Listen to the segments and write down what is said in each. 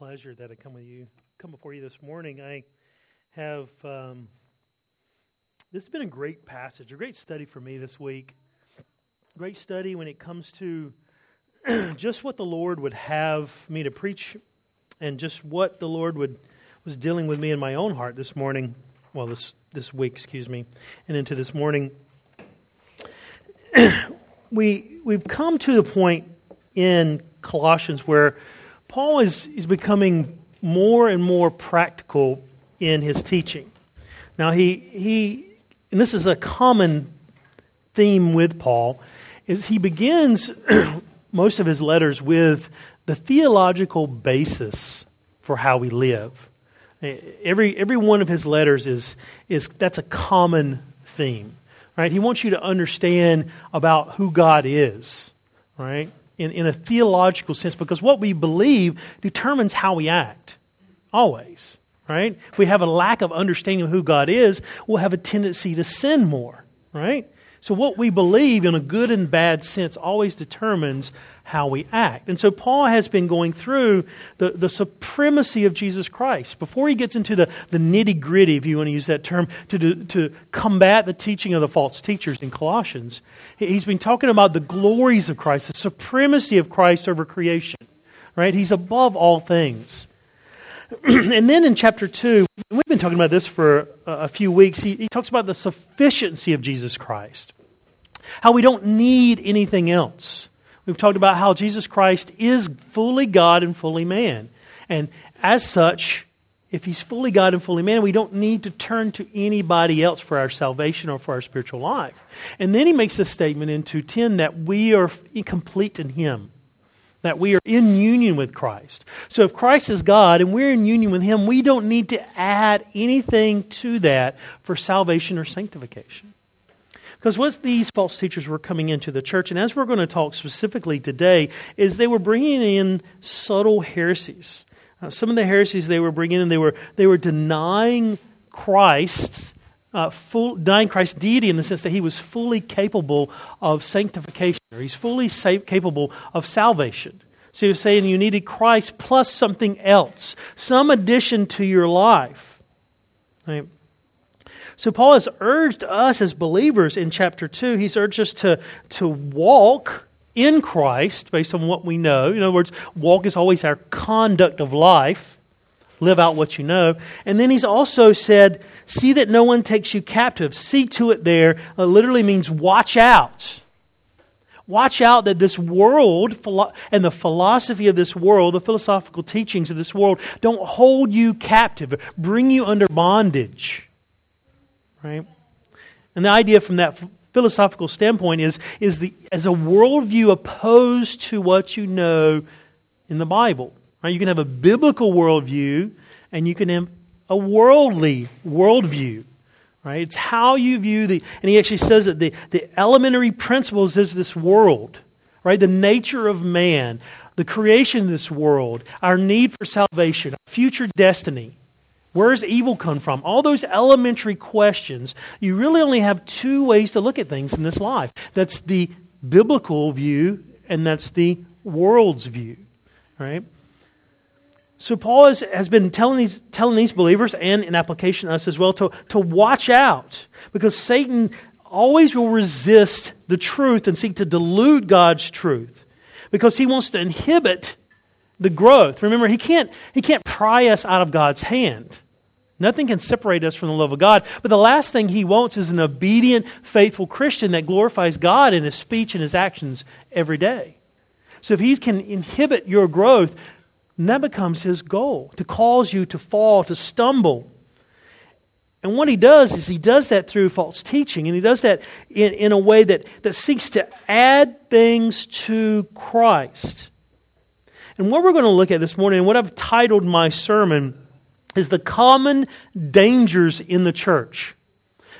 pleasure that I come with you, come before you this morning. I have um, this has been a great passage, a great study for me this week. Great study when it comes to just what the Lord would have me to preach, and just what the Lord would was dealing with me in my own heart this morning. Well, this this week, excuse me, and into this morning. we we've come to the point in Colossians where Paul is, is becoming more and more practical in his teaching. Now, he, he, and this is a common theme with Paul, is he begins most of his letters with the theological basis for how we live. Every, every one of his letters is, is that's a common theme, right? He wants you to understand about who God is, right? In, in a theological sense because what we believe determines how we act. Always. Right? If we have a lack of understanding of who God is, we'll have a tendency to sin more. Right? So, what we believe in a good and bad sense always determines how we act. And so, Paul has been going through the, the supremacy of Jesus Christ. Before he gets into the, the nitty gritty, if you want to use that term, to, to combat the teaching of the false teachers in Colossians, he's been talking about the glories of Christ, the supremacy of Christ over creation. Right? He's above all things. and then in chapter 2, we've been talking about this for a few weeks. He, he talks about the sufficiency of Jesus Christ, how we don't need anything else. We've talked about how Jesus Christ is fully God and fully man. And as such, if he's fully God and fully man, we don't need to turn to anybody else for our salvation or for our spiritual life. And then he makes this statement in 210 that we are complete in him that we are in union with Christ. So if Christ is God and we're in union with Him, we don't need to add anything to that for salvation or sanctification. Because what these false teachers were coming into the church, and as we're going to talk specifically today, is they were bringing in subtle heresies. Uh, some of the heresies they were bringing in, they were, they were denying Christ uh, full, Christ's deity in the sense that he was fully capable of sanctification, or he's fully capable of salvation. So was saying you needed Christ plus something else, some addition to your life. Right? So Paul has urged us as believers in chapter 2, he's urged us to, to walk in Christ based on what we know. In other words, walk is always our conduct of life live out what you know. And then he's also said, see that no one takes you captive. See to it there uh, literally means watch out. Watch out that this world and the philosophy of this world, the philosophical teachings of this world, don't hold you captive, bring you under bondage. Right? And the idea from that philosophical standpoint is, is the, as a worldview opposed to what you know in the Bible. Right? You can have a biblical worldview and you can have a worldly worldview. Right? It's how you view the, and he actually says that the, the elementary principles is this world, right? The nature of man, the creation of this world, our need for salvation, our future destiny. Where does evil come from? All those elementary questions, you really only have two ways to look at things in this life. That's the biblical view, and that's the world's view, right? So Paul has, has been telling these, telling these believers, and in application to us as well, to, to watch out because Satan always will resist the truth and seek to dilute God's truth because he wants to inhibit the growth. Remember, he can't, he can't pry us out of God's hand. Nothing can separate us from the love of God. But the last thing he wants is an obedient, faithful Christian that glorifies God in his speech and his actions every day. So if he can inhibit your growth, and that becomes his goal to cause you to fall, to stumble. And what he does is he does that through false teaching, and he does that in, in a way that, that seeks to add things to Christ. And what we're going to look at this morning, and what I've titled my sermon, is the common dangers in the church.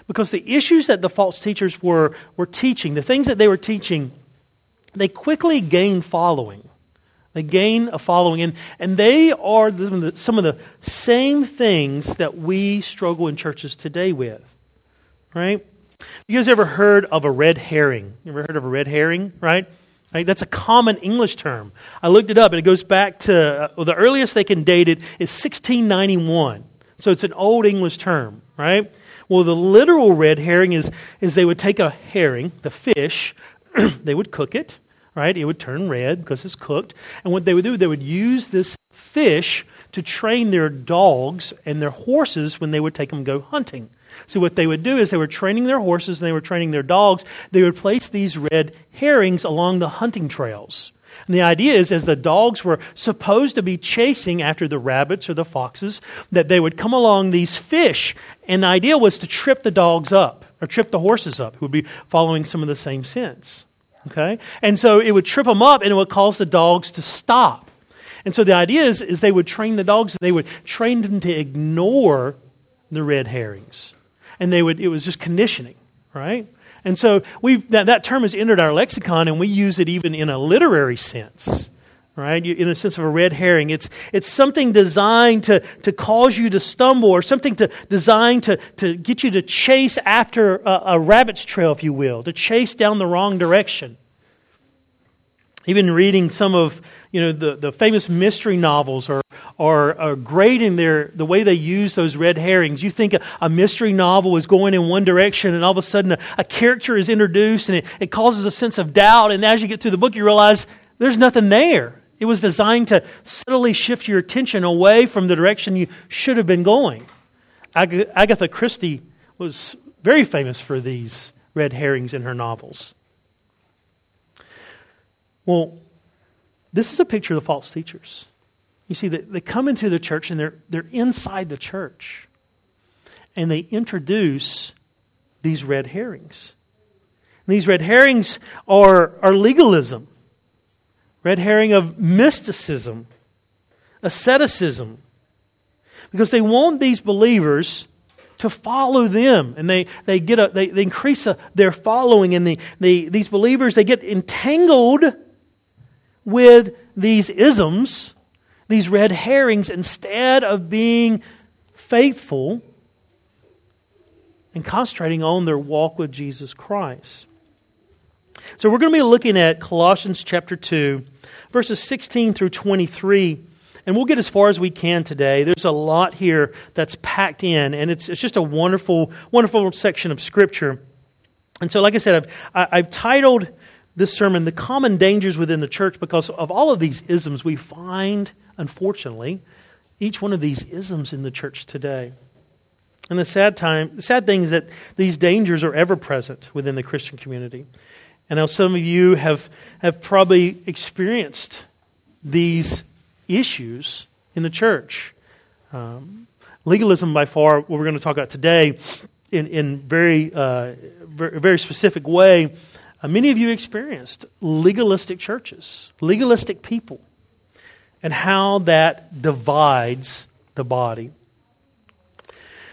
Because the issues that the false teachers were, were teaching, the things that they were teaching, they quickly gained following. They gain a following, and, and they are the, some of the same things that we struggle in churches today with. Right? You guys ever heard of a red herring? You ever heard of a red herring? Right? Right? That's a common English term. I looked it up, and it goes back to uh, the earliest they can date it is 1691. So it's an old English term, right? Well, the literal red herring is, is they would take a herring, the fish, they would cook it, right? It would turn red because it's cooked. And what they would do, they would use this fish to train their dogs and their horses when they would take them go hunting. So what they would do is they were training their horses and they were training their dogs. They would place these red herrings along the hunting trails. And the idea is, as the dogs were supposed to be chasing after the rabbits or the foxes, that they would come along these fish. And the idea was to trip the dogs up or trip the horses up, who would be following some of the same scents. Okay? And so it would trip them up and it would cause the dogs to stop. And so the idea is, is they would train the dogs, they would train them to ignore the red herrings. And they would, it was just conditioning, right? And so we that, that term has entered our lexicon, and we use it even in a literary sense, right? In a sense of a red herring. It's, it's something designed to, to cause you to stumble, or something to, designed to, to get you to chase after a, a rabbit's trail, if you will, to chase down the wrong direction. Even reading some of you know, the, the famous mystery novels are, are, are great in their, the way they use those red herrings. You think a, a mystery novel is going in one direction, and all of a sudden a, a character is introduced, and it, it causes a sense of doubt. And as you get through the book, you realize there's nothing there. It was designed to subtly shift your attention away from the direction you should have been going. Ag- Agatha Christie was very famous for these red herrings in her novels. Well, this is a picture of the false teachers. You see, they, they come into the church and they're, they're inside the church. And they introduce these red herrings. And these red herrings are, are legalism, red herring of mysticism, asceticism. Because they want these believers to follow them and they, they get a, they, they increase a, their following and the, the, these believers they get entangled with these isms, these red herrings, instead of being faithful and concentrating on their walk with Jesus Christ. So we're going to be looking at Colossians chapter 2, verses 16 through 23. And we'll get as far as we can today. There's a lot here that's packed in, and it's, it's just a wonderful, wonderful section of Scripture. And so, like I said, I've, I've titled this sermon, The Common Dangers Within the Church, because of all of these isms, we find, unfortunately, each one of these isms in the church today. And the sad time, the sad thing is that these dangers are ever present within the Christian community. And now some of you have, have probably experienced these issues in the church. Um, legalism, by far, what we're going to talk about today, in in very uh, very, very specific way, uh, many of you experienced legalistic churches, legalistic people, and how that divides the body.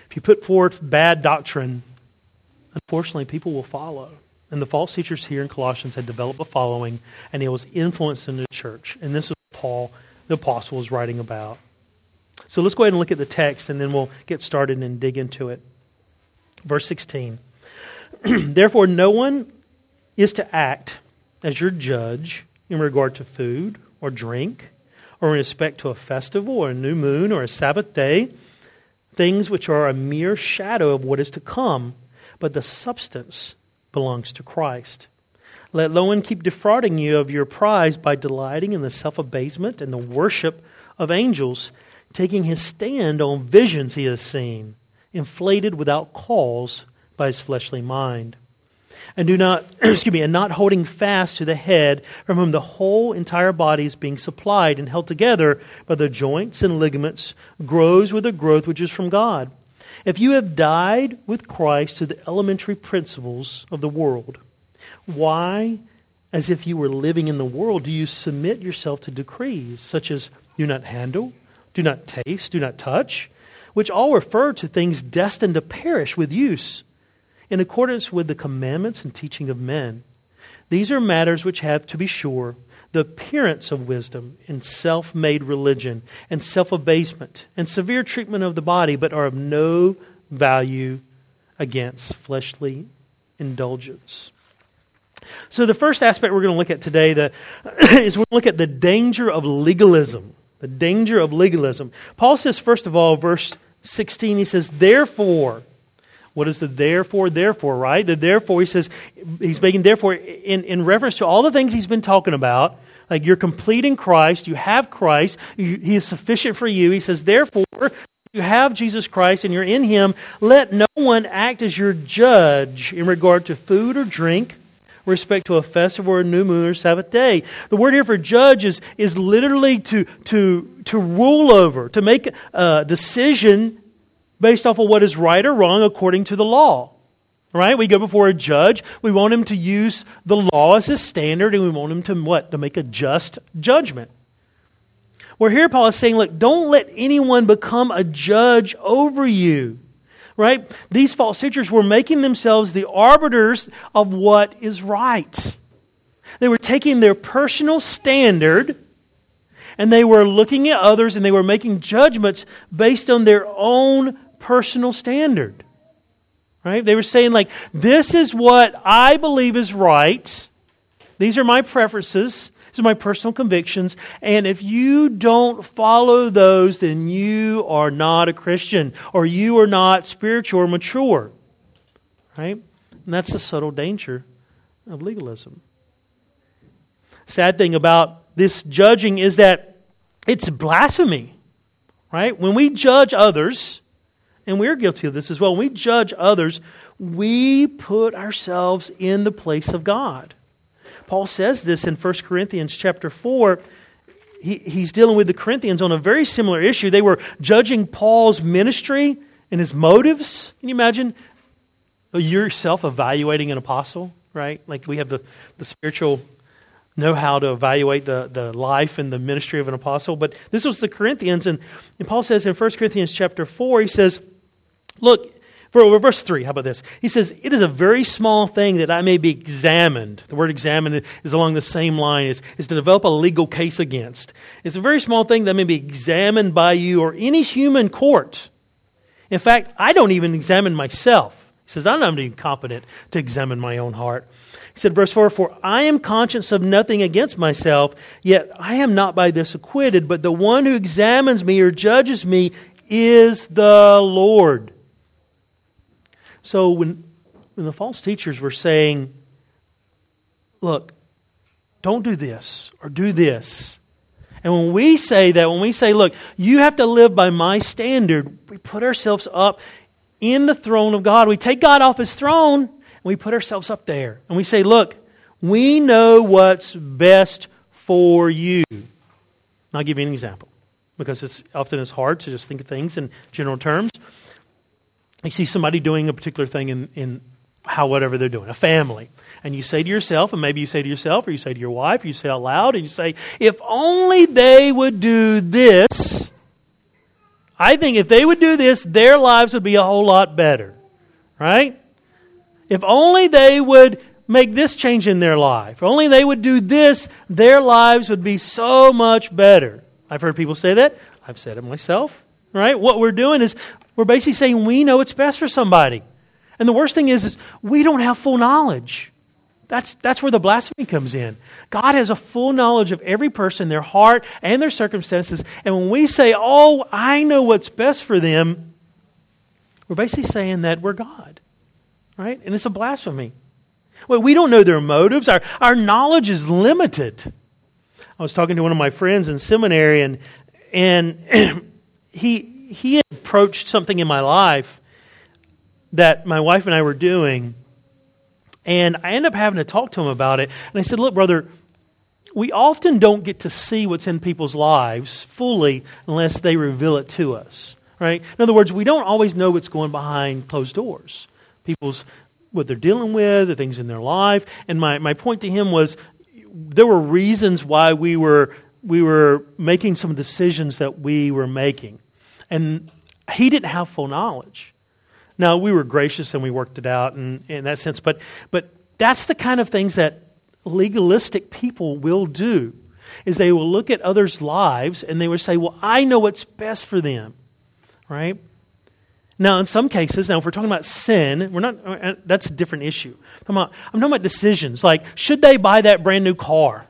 If you put forth bad doctrine, unfortunately, people will follow. And the false teachers here in Colossians had developed a following, and it was influenced in the church. And this is what Paul, the apostle, is writing about. So let's go ahead and look at the text, and then we'll get started and dig into it. Verse 16. Therefore, no one is to act as your judge in regard to food or drink or in respect to a festival or a new moon or a Sabbath day, things which are a mere shadow of what is to come, but the substance belongs to Christ. Let no one keep defrauding you of your prize by delighting in the self abasement and the worship of angels, taking his stand on visions he has seen, inflated without cause by his fleshly mind and do not excuse me and not holding fast to the head from whom the whole entire body is being supplied and held together by the joints and ligaments grows with a growth which is from God if you have died with Christ to the elementary principles of the world why as if you were living in the world do you submit yourself to decrees such as do not handle do not taste do not touch which all refer to things destined to perish with use in accordance with the commandments and teaching of men. These are matters which have, to be sure, the appearance of wisdom in self made religion and self abasement and severe treatment of the body, but are of no value against fleshly indulgence. So, the first aspect we're going to look at today the, is we're going to look at the danger of legalism. The danger of legalism. Paul says, first of all, verse 16, he says, Therefore, what is the therefore, therefore, right? The therefore, he says, he's making therefore in, in reference to all the things he's been talking about. Like you're complete in Christ, you have Christ, you, he is sufficient for you. He says, Therefore, you have Jesus Christ and you're in him, let no one act as your judge in regard to food or drink respect to a festival or a new moon or Sabbath day. The word here for judge is, is literally to, to, to rule over, to make a decision based off of what is right or wrong according to the law. Right? We go before a judge. We want him to use the law as his standard, and we want him to what? To make a just judgment. Where here Paul is saying, look, don't let anyone become a judge over you right? These false teachers were making themselves the arbiters of what is right. They were taking their personal standard and they were looking at others and they were making judgments based on their own personal standard. Right? They were saying, like, this is what I believe is right. These are my preferences. These are my personal convictions. And if you don't follow those, then you are not a Christian or you are not spiritual or mature. Right? And that's the subtle danger of legalism. Sad thing about this judging is that it's blasphemy. Right? When we judge others, and we're guilty of this as well, when we judge others, we put ourselves in the place of God. Paul says this in 1 Corinthians chapter 4. He, he's dealing with the Corinthians on a very similar issue. They were judging Paul's ministry and his motives. Can you imagine oh, yourself evaluating an apostle, right? Like we have the, the spiritual know how to evaluate the, the life and the ministry of an apostle. But this was the Corinthians, and, and Paul says in 1 Corinthians chapter 4, he says, Look, for verse 3, how about this? He says, It is a very small thing that I may be examined. The word examined is along the same line, is, is to develop a legal case against. It's a very small thing that may be examined by you or any human court. In fact, I don't even examine myself. He says, I'm not even competent to examine my own heart. He said, verse 4 For I am conscious of nothing against myself, yet I am not by this acquitted, but the one who examines me or judges me is the Lord. So when, when the false teachers were saying, look, don't do this or do this. And when we say that, when we say, look, you have to live by my standard, we put ourselves up in the throne of God. We take God off his throne and we put ourselves up there. And we say, look, we know what's best for you. I'll give you an example because it's often it's hard to just think of things in general terms you see somebody doing a particular thing in, in how whatever they're doing, a family. And you say to yourself, and maybe you say to yourself, or you say to your wife, or you say out loud, and you say, if only they would do this, I think if they would do this, their lives would be a whole lot better. Right? If only they would make this change in their life, if only they would do this, their lives would be so much better. I've heard people say that. I've said it myself. Right? What we're doing is we're basically saying we know what's best for somebody. And the worst thing is, is we don't have full knowledge. That's, that's where the blasphemy comes in. God has a full knowledge of every person, their heart, and their circumstances. And when we say, oh, I know what's best for them, we're basically saying that we're God. Right? And it's a blasphemy. Well, we don't know their motives. Our, our knowledge is limited. I was talking to one of my friends in seminary, and, and he, he had approached something in my life that my wife and I were doing, and I ended up having to talk to him about it. And I said, Look, brother, we often don't get to see what's in people's lives fully unless they reveal it to us. Right? In other words, we don't always know what's going behind closed doors. People's what they're dealing with, the things in their life. And my, my point to him was there were reasons why we were we were making some decisions that we were making. And he didn't have full knowledge. Now, we were gracious and we worked it out in, in that sense, but, but that's the kind of things that legalistic people will do is they will look at others' lives and they will say, well, I know what's best for them, right? Now, in some cases, now if we're talking about sin, we're not. Uh, that's a different issue. I'm talking, about, I'm talking about decisions. Like, should they buy that brand new car?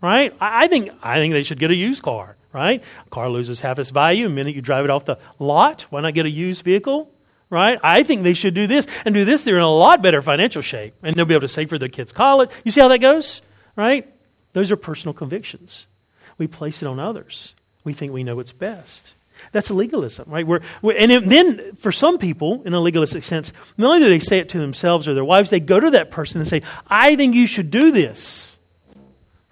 Right? I, I think I think they should get a used car. Right? A car loses half its value the minute you drive it off the lot. Why not get a used vehicle? Right? I think they should do this and do this. They're in a lot better financial shape, and they'll be able to save for their kids' college. You see how that goes? Right? Those are personal convictions. We place it on others. We think we know what's best. That's legalism, right? We're, we're, and then for some people, in a legalistic sense, not only do they say it to themselves or their wives, they go to that person and say, I think you should do this,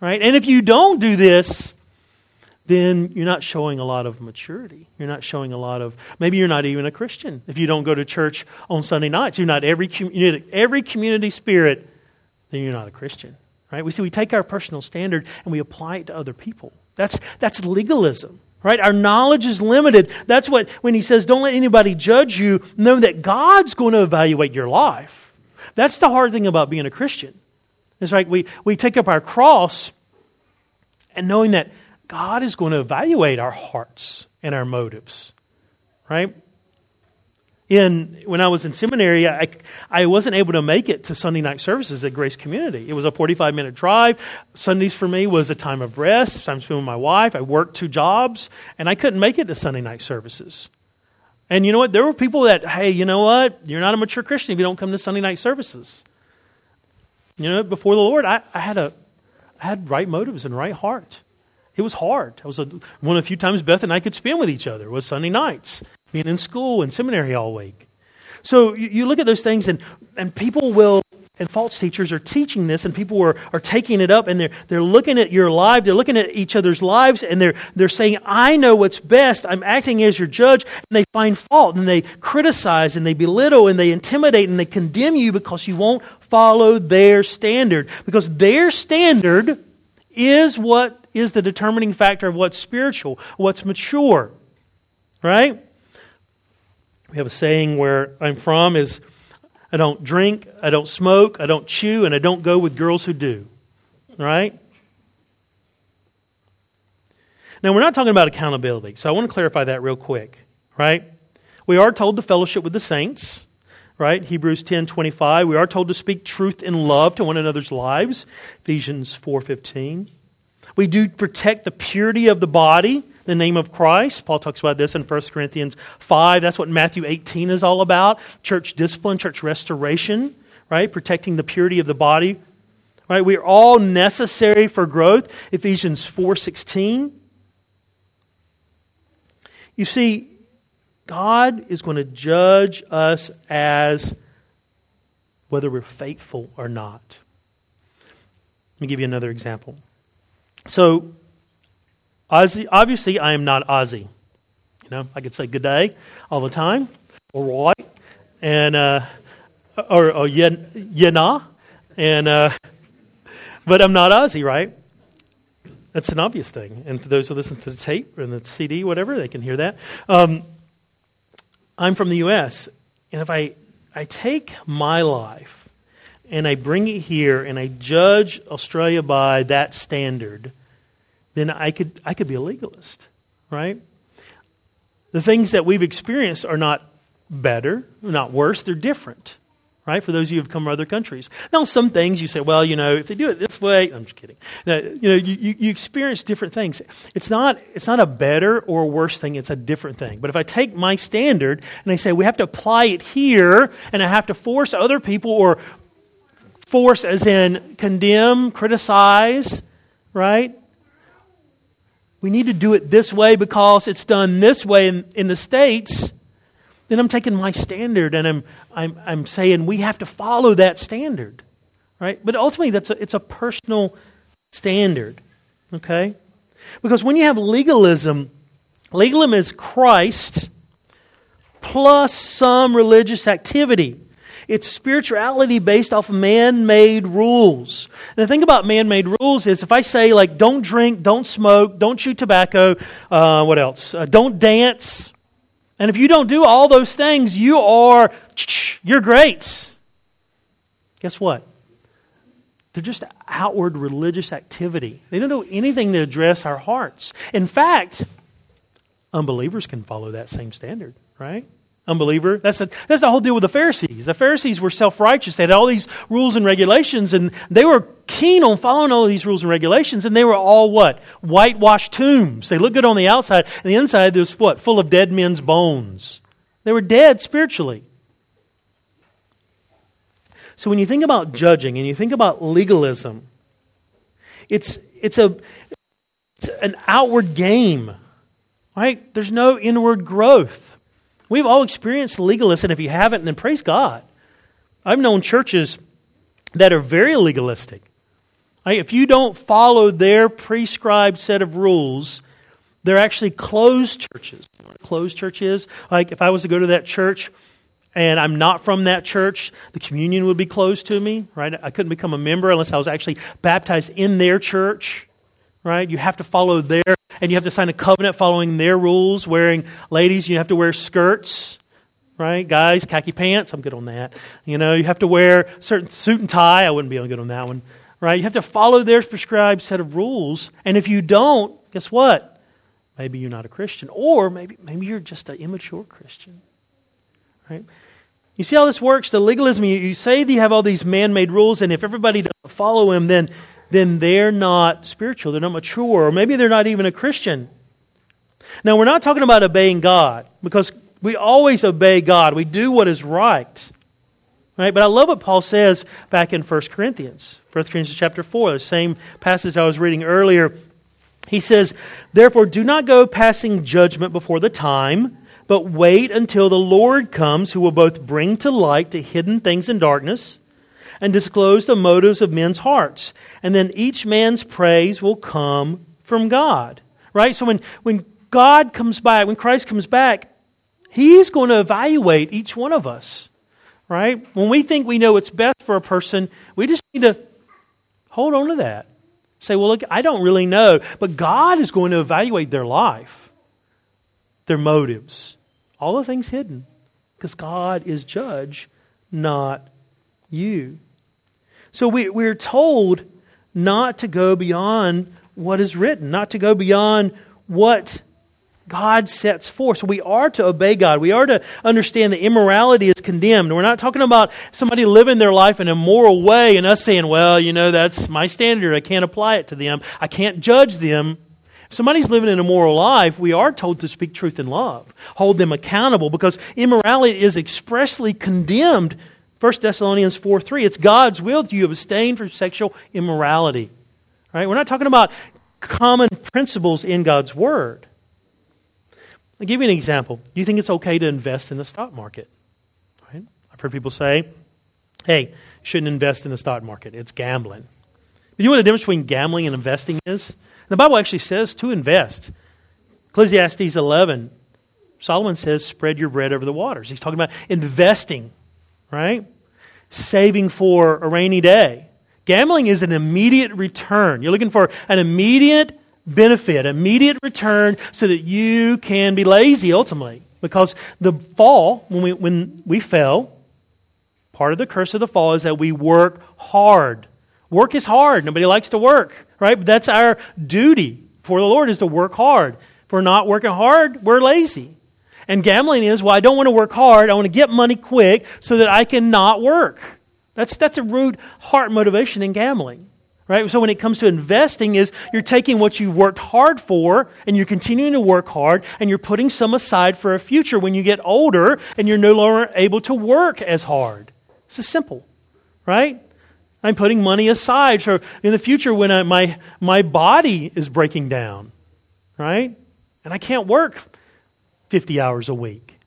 right? And if you don't do this, then you're not showing a lot of maturity. You're not showing a lot of, maybe you're not even a Christian. If you don't go to church on Sunday nights, you're not every, you're every community spirit, then you're not a Christian, right? We see we take our personal standard and we apply it to other people. That's, that's legalism right? Our knowledge is limited. That's what, when he says, don't let anybody judge you, know that God's going to evaluate your life. That's the hard thing about being a Christian. It's like we, we take up our cross and knowing that God is going to evaluate our hearts and our motives, right? in when I was in seminary, I, I wasn't able to make it to Sunday night services at Grace Community. It was a 45 minute drive. Sundays for me was a time of rest, time spent with my wife. I worked two jobs, and I couldn't make it to Sunday night services. And you know what? There were people that, hey, you know what? You're not a mature Christian if you don't come to Sunday night services. You know, before the Lord, I, I had a I had right motives and right heart. It was hard. It was a, one of the few times Beth and I could spend with each other was Sunday nights being in school and seminary all week. So you, you look at those things, and, and people will, and false teachers are teaching this, and people are, are taking it up, and they're, they're looking at your life, they're looking at each other's lives, and they're, they're saying, I know what's best, I'm acting as your judge, and they find fault, and they criticize, and they belittle, and they intimidate, and they condemn you because you won't follow their standard. Because their standard is what is the determining factor of what's spiritual, what's mature. Right? We have a saying where I'm from is I don't drink, I don't smoke, I don't chew, and I don't go with girls who do. Right? Now, we're not talking about accountability, so I want to clarify that real quick, right? We are told to fellowship with the saints, right? Hebrews 10 25. We are told to speak truth in love to one another's lives, Ephesians 4 15. We do protect the purity of the body, the name of Christ. Paul talks about this in 1 Corinthians 5. That's what Matthew 18 is all about church discipline, church restoration, right? Protecting the purity of the body. Right? We are all necessary for growth. Ephesians 4:16. You see, God is going to judge us as whether we're faithful or not. Let me give you another example. So, Aussie, obviously, I am not Aussie. You know, I could say good day all the time, or right, and uh, or, or nah, and uh, but I'm not Aussie, right? That's an obvious thing. And for those who listen to the tape and the CD, whatever, they can hear that. Um, I'm from the U.S., and if I I take my life and I bring it here and I judge Australia by that standard then I could, I could be a legalist, right? The things that we've experienced are not better, not worse, they're different, right? For those of you who have come from other countries. Now, some things you say, well, you know, if they do it this way, I'm just kidding. Now, you know, you, you experience different things. It's not, it's not a better or worse thing, it's a different thing. But if I take my standard and I say we have to apply it here, and I have to force other people or force as in condemn, criticize, right? we need to do it this way because it's done this way in, in the States, then I'm taking my standard and I'm, I'm, I'm saying we have to follow that standard. Right? But ultimately, that's a, it's a personal standard. Okay? Because when you have legalism, legalism is Christ plus some religious activity. It's spirituality based off man made rules. And the thing about man made rules is if I say, like, don't drink, don't smoke, don't chew tobacco, uh, what else? Uh, don't dance. And if you don't do all those things, you are, you're great. Guess what? They're just outward religious activity. They don't do anything to address our hearts. In fact, unbelievers can follow that same standard, right? Unbeliever. That's the, that's the whole deal with the Pharisees. The Pharisees were self righteous. They had all these rules and regulations, and they were keen on following all these rules and regulations, and they were all what? Whitewashed tombs. They looked good on the outside, and the inside was what? Full of dead men's bones. They were dead spiritually. So when you think about judging and you think about legalism, it's, it's, a, it's an outward game, right? There's no inward growth. We've all experienced legalism. If you haven't, then praise God. I've known churches that are very legalistic. If you don't follow their prescribed set of rules, they're actually closed churches. closed church is? Like if I was to go to that church and I'm not from that church, the communion would be closed to me, right? I couldn't become a member unless I was actually baptized in their church, right? You have to follow their, and you have to sign a covenant following their rules. Wearing, ladies, you have to wear skirts, right? Guys, khaki pants, I'm good on that. You know, you have to wear certain suit and tie. I wouldn't be good on that one, right? You have to follow their prescribed set of rules. And if you don't, guess what? Maybe you're not a Christian, or maybe, maybe you're just an immature Christian, right? You see how this works? The legalism, you, you say that you have all these man made rules, and if everybody doesn't follow them, then, then they're not spiritual, they're not mature, or maybe they're not even a Christian. Now, we're not talking about obeying God, because we always obey God. We do what is right. Right? But I love what Paul says back in 1 Corinthians. 1 Corinthians chapter 4, the same passage I was reading earlier. He says, Therefore, do not go passing judgment before the time but wait until the Lord comes, who will both bring to light the hidden things in darkness and disclose the motives of men's hearts. And then each man's praise will come from God. Right? So when, when God comes back, when Christ comes back, He's going to evaluate each one of us. Right? When we think we know what's best for a person, we just need to hold on to that. Say, well, look, I don't really know. But God is going to evaluate their life their motives, all the things hidden, because God is judge, not you. So we, we're told not to go beyond what is written, not to go beyond what God sets forth. So we are to obey God. We are to understand that immorality is condemned. We're not talking about somebody living their life in a moral way and us saying, well, you know, that's my standard. I can't apply it to them. I can't judge them If somebody's living an immoral life, we are told to speak truth in love, hold them accountable because immorality is expressly condemned. 1 Thessalonians 4 3. It's God's will that you abstain from sexual immorality. Right? We're not talking about common principles in God's Word. I'll give you an example. Do you think it's okay to invest in the stock market? Right? I've heard people say, hey, you shouldn't invest in the stock market. It's gambling. But you know what the difference between gambling and investing is? The Bible actually says to invest. Ecclesiastes 11, Solomon says, spread your bread over the waters. He's talking about investing, right? Saving for a rainy day. Gambling is an immediate return. You're looking for an immediate benefit, immediate return, so that you can be lazy ultimately. Because the fall, when we, when we fell, part of the curse of the fall is that we work hard. Work is hard. Nobody likes to work right? But that's our duty for the Lord is to work hard. If we're not working hard, we're lazy. And gambling is, well, I don't want to work hard. I want to get money quick so that I can not work. That's, that's a rude heart motivation in gambling. Right? So when it comes to investing is you're taking what you worked hard for and you're continuing to work hard and you're putting some aside for a future when you get older and you're no longer able to work as hard. It's is simple. Right? I'm putting money aside for in the future when I, my, my body is breaking down, right? And I can't work 50 hours a week.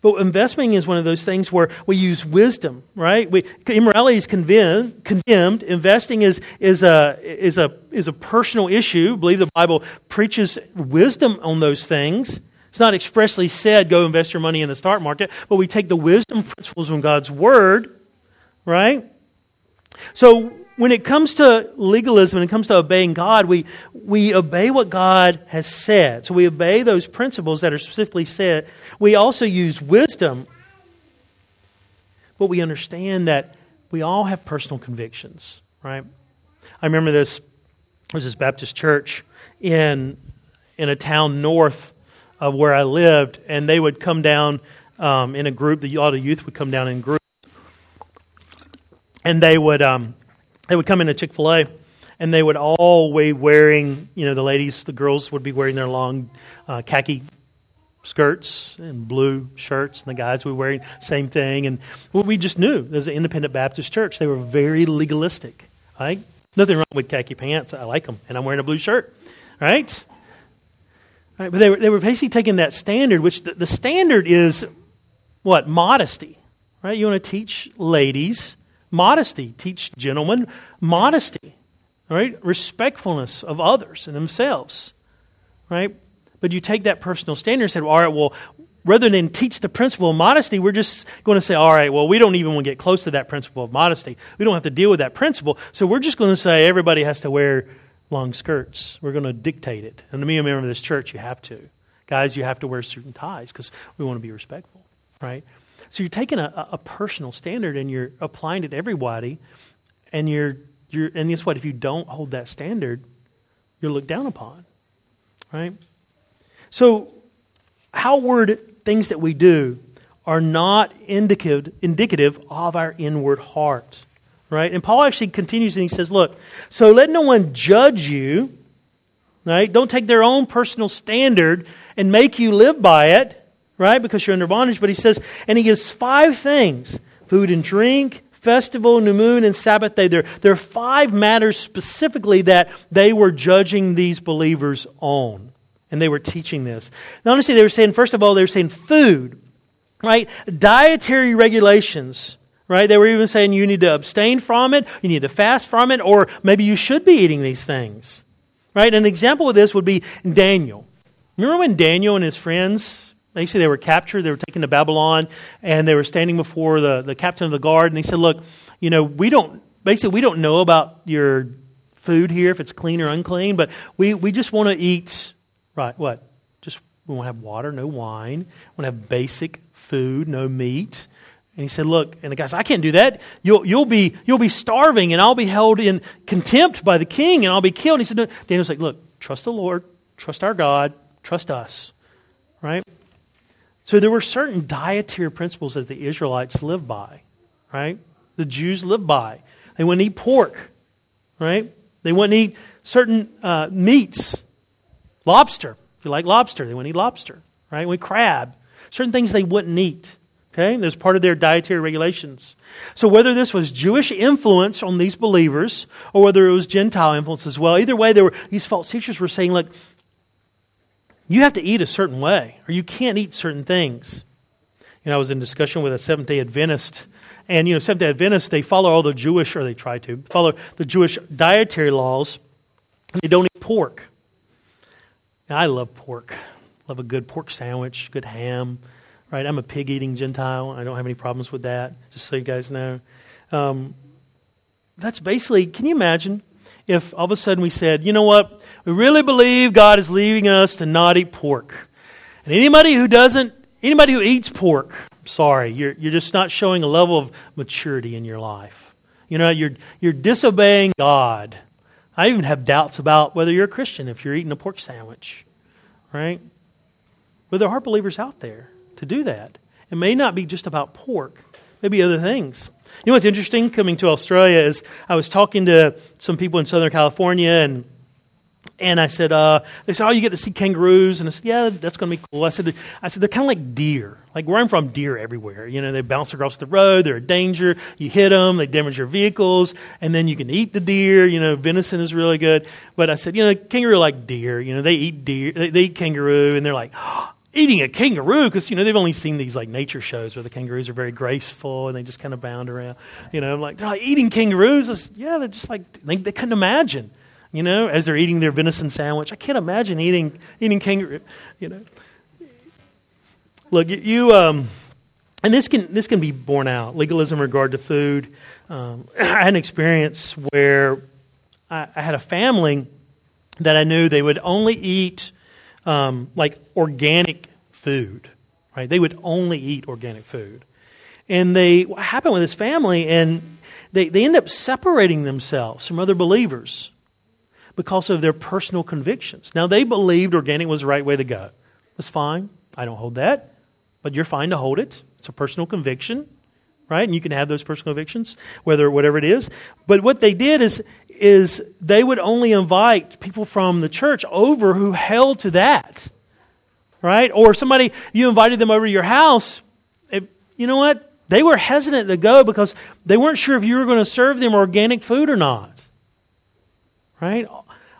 But investing is one of those things where we use wisdom, right? We, immorality is condemned, condemned. Investing is, is, a, is, a, is a personal issue. I believe the Bible preaches wisdom on those things. It's not expressly said, go invest your money in the stock market, but we take the wisdom principles from God's Word, right? So when it comes to legalism, when it comes to obeying God, we, we obey what God has said. So we obey those principles that are specifically said. We also use wisdom, but we understand that we all have personal convictions, right? I remember this, there was this Baptist church in, in a town north of where I lived, and they would come down um, in a group. The all the youth would come down in groups, and they would um, they would come into Chick Fil A, and they would all be wearing. You know, the ladies, the girls would be wearing their long uh, khaki skirts and blue shirts, and the guys were wearing same thing. And well, we just knew there was an independent Baptist church. They were very legalistic. Right? Nothing wrong with khaki pants. I like them, and I'm wearing a blue shirt. Right? Right, but they were, they were basically taking that standard, which the, the standard is what? Modesty. Right? You want to teach ladies modesty, teach gentlemen modesty. Right? Respectfulness of others and themselves. Right? But you take that personal standard and say, well, all right, well, rather than teach the principle of modesty, we're just going to say, all right, well, we don't even want to get close to that principle of modesty. We don't have to deal with that principle. So we're just going to say everybody has to wear long skirts. We're going to dictate it. And to me, a member of this church, you have to. Guys, you have to wear certain ties because we want to be respectful, right? So you're taking a, a personal standard and you're applying it to everybody, and you're, you're and guess what? If you don't hold that standard, you're looked down upon, right? So, outward things that we do are not indicative, indicative of our inward heart right? And Paul actually continues and he says, Look, so let no one judge you, right? Don't take their own personal standard and make you live by it, right? Because you're under bondage. But he says, and he gives five things food and drink, festival, new moon, and Sabbath day. There, there are five matters specifically that they were judging these believers on. And they were teaching this. Now, honestly, they were saying, first of all, they were saying food, right? Dietary regulations right? They were even saying you need to abstain from it, you need to fast from it, or maybe you should be eating these things, right? An example of this would be Daniel. Remember when Daniel and his friends, basically they were captured, they were taken to Babylon, and they were standing before the, the captain of the guard, and they said, Look, you know, we don't, basically, we don't know about your food here, if it's clean or unclean, but we, we just want to eat, right, what? Just, we want to have water, no wine. We want to have basic food, no meat. And he said, Look, and the guy said, I can't do that. You'll, you'll, be, you'll be starving, and I'll be held in contempt by the king, and I'll be killed. And he said, no. Daniel's like, Look, trust the Lord, trust our God, trust us. Right? So there were certain dietary principles that the Israelites lived by. Right? The Jews lived by. They wouldn't eat pork. Right? They wouldn't eat certain uh, meats. Lobster. If you like lobster, they wouldn't eat lobster. Right? We crab. Certain things they wouldn't eat. Okay? That's part of their dietary regulations. So whether this was Jewish influence on these believers or whether it was Gentile influence as well, either way, there were, these false teachers were saying, look, you have to eat a certain way or you can't eat certain things. You know, I was in discussion with a Seventh day Adventist, and, you know, Seventh day Adventists, they follow all the Jewish, or they try to, follow the Jewish dietary laws, they don't eat pork. Now, I love pork. Love a good pork sandwich, good ham, right? I'm a pig eating Gentile. I don't have any problems with that, just so you guys know. Um, that's basically, can you imagine if all of a sudden we said, you know what, we really believe God is leaving us to not eat pork. And anybody who doesn't, anybody who eats pork, sorry, you're, you're just not showing a level of maturity in your life. You know, you're, you're disobeying God. I even have doubts about whether you're a Christian if you're eating a pork sandwich, right? But there are believers out there to do that. It may not be just about pork, maybe other things. You know what's interesting coming to Australia is I was talking to some people in Southern California and and I said, uh, they said, oh, you get to see kangaroos. And I said, yeah, that's going to be cool. I said, I said, they're kind of like deer. Like where I'm from, deer everywhere. You know, they bounce across the road. They're a danger. You hit them. They damage your vehicles. And then you can eat the deer. You know, venison is really good. But I said, you know, kangaroo like deer. You know, they eat deer. They, they eat kangaroo. And they're like, oh, eating a kangaroo because you know they've only seen these like nature shows where the kangaroos are very graceful and they just kind of bound around. You know, I'm like they're like eating kangaroos. Just, yeah, they're just like they, they couldn't imagine. You know, as they're eating their venison sandwich, I can't imagine eating eating kangaroo. You know, look you. Um, and this can this can be borne out legalism in regard to food. Um, I had an experience where I, I had a family that I knew they would only eat um, like organic food, right? They would only eat organic food. And they, what happened with this family, and they, they end up separating themselves from other believers because of their personal convictions. Now, they believed organic was the right way to go, That's fine. I don't hold that, but you're fine to hold it. It's a personal conviction, right? And you can have those personal convictions, whether whatever it is. But what they did is is they would only invite people from the church over who held to that, right? Or somebody you invited them over to your house. If, you know what? They were hesitant to go because they weren't sure if you were going to serve them organic food or not, right?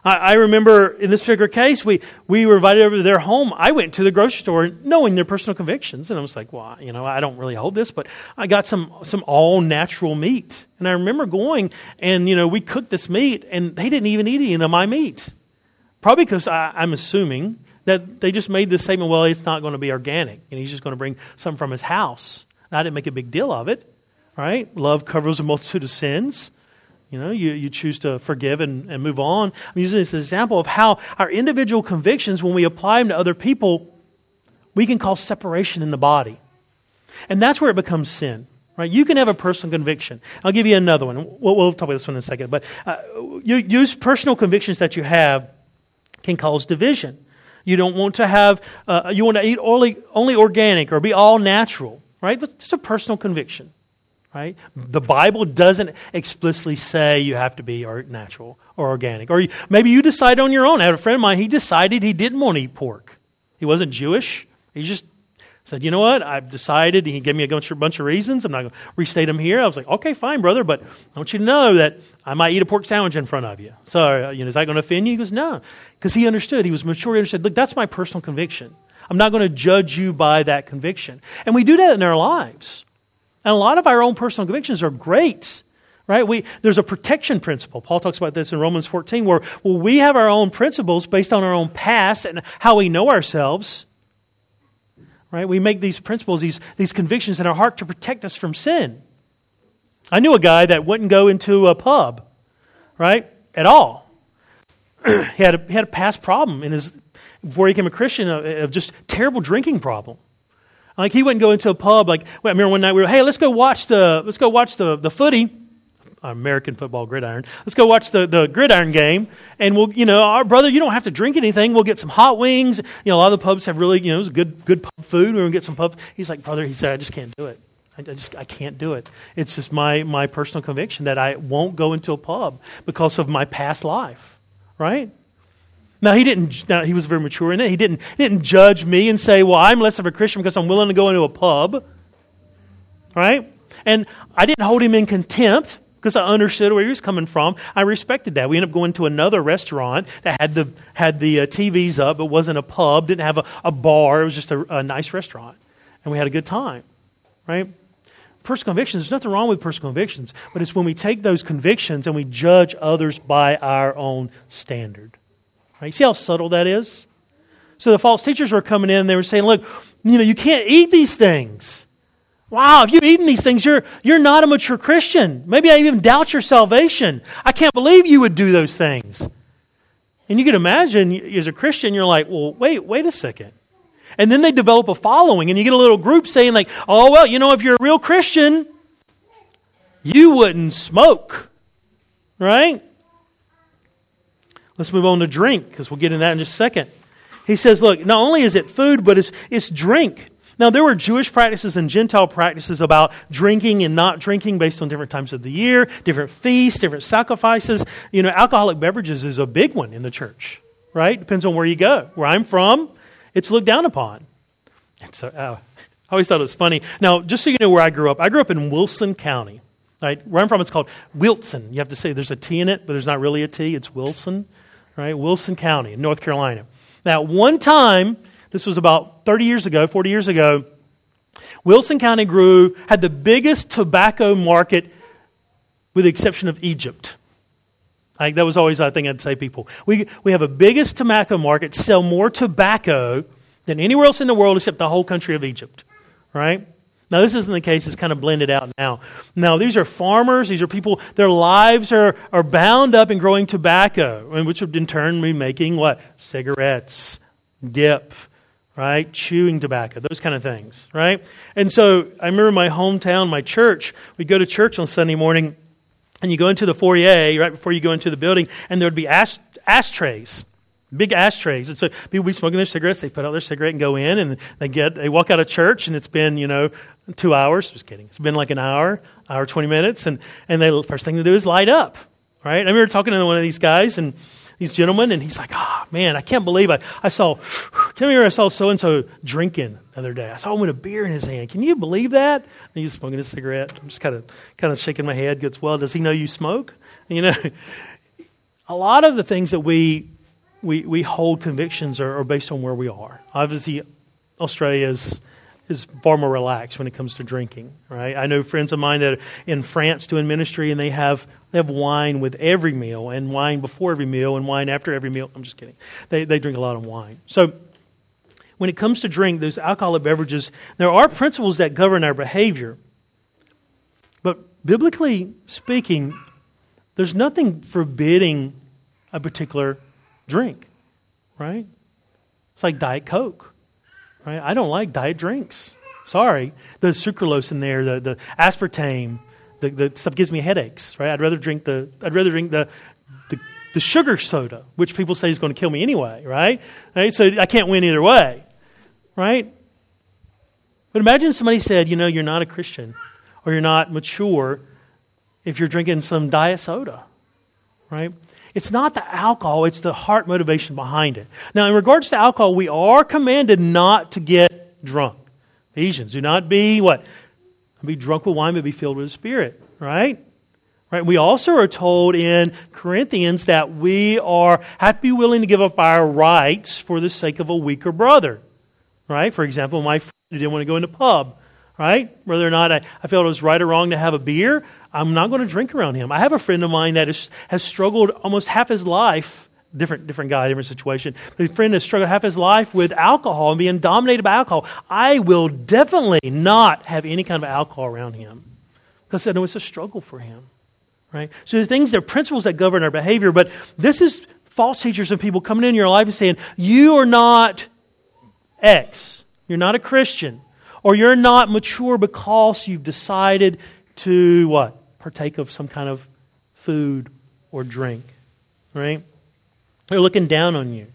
I, I remember in this particular case, we, we were invited over to their home. I went to the grocery store knowing their personal convictions, and I was like, well, you know, I don't really hold this, but I got some, some all natural meat. And I remember going, and, you know, we cooked this meat, and they didn't even eat any of my meat. Probably because I'm assuming that they just made this statement, well, it's not going to be organic, and he's just going to bring some from his house. And I didn't make a big deal of it, right? Love covers a multitude of sins. You know, you, you choose to forgive and, and move on. I'm using this as an example of how our individual convictions, when we apply them to other people, we can cause separation in the body. And that's where it becomes sin. Right? You can have a personal conviction. I'll give you another one. We'll, we'll talk about this one in a second. But uh, you use personal convictions that you have can cause division. You don't want to have, uh, you want to eat only, only organic or be all natural, right? But it's a personal conviction right? The Bible doesn't explicitly say you have to be natural or organic. Or maybe you decide on your own. I had a friend of mine, he decided he didn't want to eat pork. He wasn't Jewish. He just said, you know what? I've decided. He gave me a bunch of reasons. I'm not going to restate them here. I was like, okay, fine, brother, but I want you to know that I might eat a pork sandwich in front of you. So, uh, you know, is that going to offend you? He goes, no. Because he understood. He was mature. He understood, look, that's my personal conviction. I'm not going to judge you by that conviction. And we do that in our lives. And a lot of our own personal convictions are great, right? We, there's a protection principle. Paul talks about this in Romans 14, where well, we have our own principles based on our own past and how we know ourselves. Right? We make these principles, these, these convictions in our heart to protect us from sin. I knew a guy that wouldn't go into a pub, right? At all. he, had a, he had a past problem in his, before he became a Christian, of, of just terrible drinking problem. Like he wouldn't go into a pub. Like I remember one night we were, hey, let's go watch the let's go watch the the footy. American football gridiron. Let's go watch the, the gridiron game. And we'll, you know, our brother, you don't have to drink anything. We'll get some hot wings. You know, a lot of the pubs have really, you know, it's good, good pub food. We're to get some pub. He's like, brother, he said, I just can't do it. I just, I can't do it. It's just my, my personal conviction that I won't go into a pub because of my past life. Right? Now he didn't. Now he was very mature in it. He didn't didn't judge me and say, "Well, I'm less of a Christian because I'm willing to go into a pub." Right? And I didn't hold him in contempt because I understood where he was coming from. I respected that. We ended up going to another restaurant that had the had the uh, TVs up. It wasn't a pub. Didn't have a, a bar. It was just a, a nice restaurant, and we had a good time. Right? personal convictions, there's nothing wrong with personal convictions, but it's when we take those convictions and we judge others by our own standard. Right? See how subtle that is? So the false teachers were coming in, they were saying, look, you know, you can't eat these things. Wow, if you've eaten these things, you're, you're not a mature Christian. Maybe I even doubt your salvation. I can't believe you would do those things. And you can imagine, as a Christian, you're like, well, wait, wait a second. And then they develop a following, and you get a little group saying, like, oh, well, you know, if you're a real Christian, you wouldn't smoke, right? Let's move on to drink, because we'll get into that in just a second. He says, look, not only is it food, but it's, it's drink. Now, there were Jewish practices and Gentile practices about drinking and not drinking based on different times of the year, different feasts, different sacrifices. You know, alcoholic beverages is a big one in the church, right? Depends on where you go. Where I'm from, it's looked down upon. So, uh, I always thought it was funny. Now, just so you know where I grew up, I grew up in Wilson County. Right? Where I'm from, it's called Wilson. You have to say there's a T in it, but there's not really a T. It's Wilson right? Wilson County in North Carolina. Now, one time, this was about 30 years ago, 40 years ago, Wilson County grew, had the biggest tobacco market with the exception of Egypt. That was always I think I'd say people. We, we have a biggest tobacco market, sell more tobacco than anywhere else in the world except the whole country of Egypt. Right? Now, this isn't the case, it's kind of blended out now. Now, these are farmers, these are people, their lives are, are bound up in growing tobacco, which would in turn be making what? Cigarettes, dip, right? Chewing tobacco, those kind of things, right? And so I remember my hometown, my church, we'd go to church on Sunday morning, and you go into the foyer right before you go into the building, and there would be ash, ashtrays big ashtrays. And so people be smoking their cigarettes. They put out their cigarette and go in, and they get they walk out of church, and it's been you know two hours. Just kidding. It's been like an hour, hour twenty minutes, and and they first thing they do is light up. Right? I remember talking to one of these guys and these gentlemen, and he's like, "Oh man, I can't believe I I saw. Tell me where I saw so and so drinking the other day. I saw him with a beer in his hand. Can you believe that? And he's smoking a cigarette. I'm just kind of kind of shaking my head. Gets well. Does he know you smoke? You know, a lot of the things that we we, we hold convictions are, are based on where we are. Obviously, Australia is, is far more relaxed when it comes to drinking, right? I know friends of mine that are in France doing ministry and they have, they have wine with every meal and wine before every meal and wine after every meal. I'm just kidding. They, they drink a lot of wine. So, when it comes to drink, those alcoholic beverages, there are principles that govern our behavior. But biblically speaking, there's nothing forbidding a particular drink, right? It's like Diet Coke, right? I don't like diet drinks. Sorry. The sucralose in there, the, the aspartame, the, the stuff gives me headaches, right? I'd rather drink the, I'd rather drink the, the, the sugar soda, which people say is going to kill me anyway, right? right? So I can't win either way, right? But imagine somebody said, you know, you're not a Christian or you're not mature if you're drinking some diet soda, right? It's not the alcohol, it's the heart motivation behind it. Now, in regards to alcohol, we are commanded not to get drunk. Ephesians, do not be what? Be drunk with wine, but be filled with the Spirit, right? Right? We also are told in Corinthians that we are have to be willing to give up our rights for the sake of a weaker brother. Right? For example, my friend who didn't want to go in the pub, right? Whether or not I, I felt it was right or wrong to have a beer, I'm not going to drink around him. I have a friend of mine that is, has struggled almost half his life, different, different guy, different situation, but a friend has struggled half his life with alcohol and being dominated by alcohol. I will definitely not have any kind of alcohol around him because I know it's a struggle for him. Right? So the things, they're principles that govern our behavior, but this is false teachers and people coming in your life and saying, You are not X. You're not a Christian. Or you're not mature because you've decided to what? Partake of some kind of food or drink, right? They're looking down on you.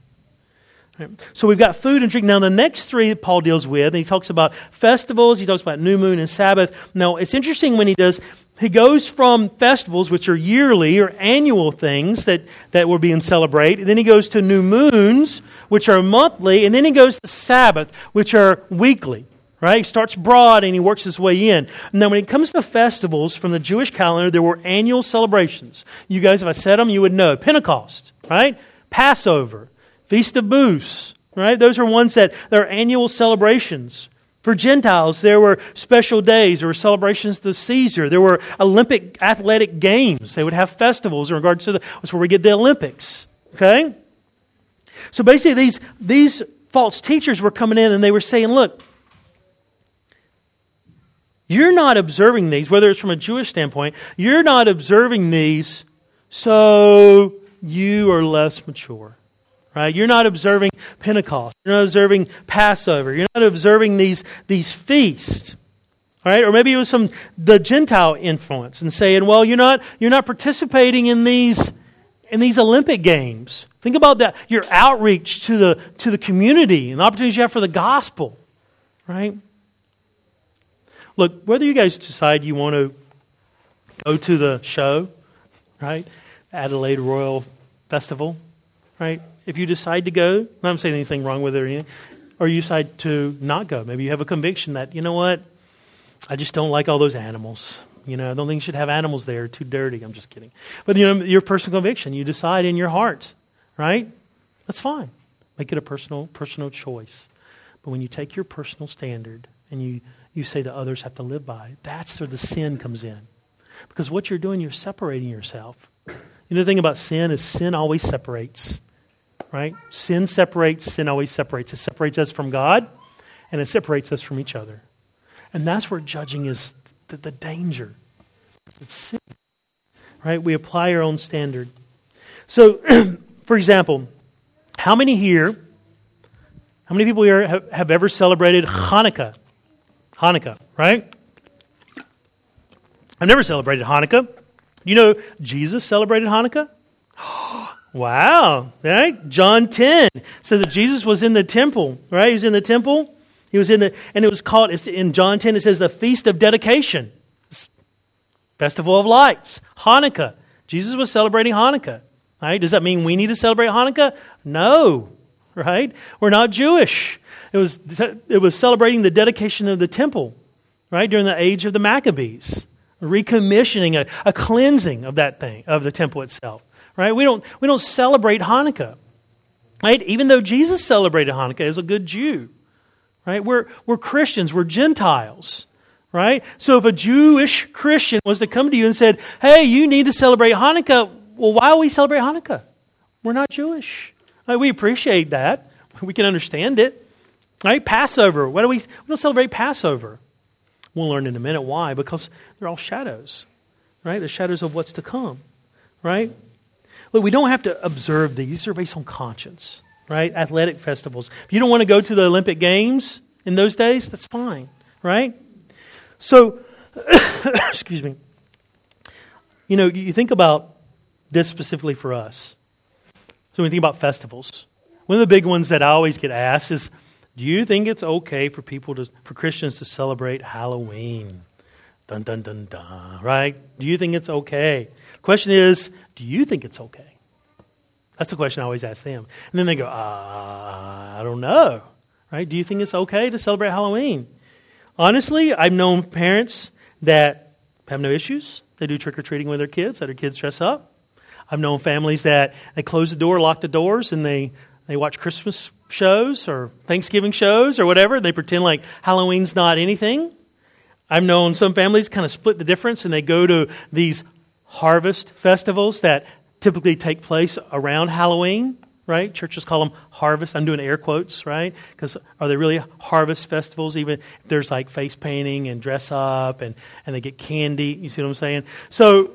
So we've got food and drink. Now, the next three that Paul deals with, he talks about festivals, he talks about new moon and Sabbath. Now, it's interesting when he does, he goes from festivals, which are yearly or annual things that, that were being celebrated, then he goes to new moons, which are monthly, and then he goes to Sabbath, which are weekly. Right? He starts broad and he works his way in. Now, when it comes to festivals from the Jewish calendar, there were annual celebrations. You guys, if I said them, you would know. Pentecost, right? Passover, Feast of Booths, right? Those are ones that are annual celebrations. For Gentiles, there were special days. There were celebrations to Caesar. There were Olympic athletic games. They would have festivals in regards to the, that's where we get the Olympics. Okay? So basically, these, these false teachers were coming in and they were saying, look, you're not observing these, whether it's from a Jewish standpoint, you're not observing these so you are less mature. Right? You're not observing Pentecost. You're not observing Passover. You're not observing these, these feasts. Right? Or maybe it was some the Gentile influence and saying, well, you're not, you're not participating in these in these Olympic Games. Think about that, your outreach to the to the community and the opportunities you have for the gospel. Right? Look, whether you guys decide you want to go to the show, right? Adelaide Royal Festival, right? If you decide to go, I'm not saying anything wrong with it or anything, or you decide to not go. Maybe you have a conviction that, you know what, I just don't like all those animals. You know, I don't think you should have animals there. Too dirty. I'm just kidding. But you know, your personal conviction, you decide in your heart, right? That's fine. Make it a personal personal choice. But when you take your personal standard and you you say that others have to live by. That's where the sin comes in. Because what you're doing, you're separating yourself. You know, the thing about sin is sin always separates, right? Sin separates, sin always separates. It separates us from God, and it separates us from each other. And that's where judging is the, the danger. It's sin, right? We apply our own standard. So, for example, how many here, how many people here have, have ever celebrated Hanukkah? Hanukkah, right? I've never celebrated Hanukkah. You know, Jesus celebrated Hanukkah? Wow. Right? John 10 says that Jesus was in the temple, right? He was in the temple. He was in the, and it was called, in John 10, it says the Feast of Dedication, Festival of Lights, Hanukkah. Jesus was celebrating Hanukkah. Right? Does that mean we need to celebrate Hanukkah? No. Right? We're not Jewish. It was, it was celebrating the dedication of the temple, right, during the age of the Maccabees, recommissioning a, a cleansing of that thing, of the temple itself right? We don't, we don't celebrate Hanukkah, right? Even though Jesus celebrated Hanukkah as a good Jew, right? We're, we're Christians, we're Gentiles, right? So if a Jewish Christian was to come to you and said, hey, you need to celebrate Hanukkah, well, why do we celebrate Hanukkah? We're not Jewish. Right? We appreciate that. We can understand it. Right? Passover. Why do we, we don't celebrate Passover? We'll learn in a minute why, because they're all shadows, right? The shadows of what's to come, right? Look, we don't have to observe these. These are based on conscience, right? Athletic festivals. If you don't want to go to the Olympic Games in those days, that's fine, right? So, excuse me. You know, you think about this specifically for us. So, when you think about festivals, one of the big ones that I always get asked is Do you think it's okay for people to, for Christians to celebrate Halloween? Dun, dun, dun, dun, right? Do you think it's okay? Question is, do you think it's okay? That's the question I always ask them. And then they go, uh, I don't know. Right? Do you think it's okay to celebrate Halloween? Honestly, I've known parents that have no issues. They do trick or treating with their kids, let their kids dress up. I've known families that they close the door, lock the doors, and they, they watch Christmas shows or Thanksgiving shows or whatever. They pretend like Halloween's not anything. I've known some families kind of split the difference and they go to these harvest festivals that typically take place around Halloween, right? Churches call them harvest. I'm doing air quotes, right? Because are they really harvest festivals? Even if there's like face painting and dress up and, and they get candy. You see what I'm saying? So,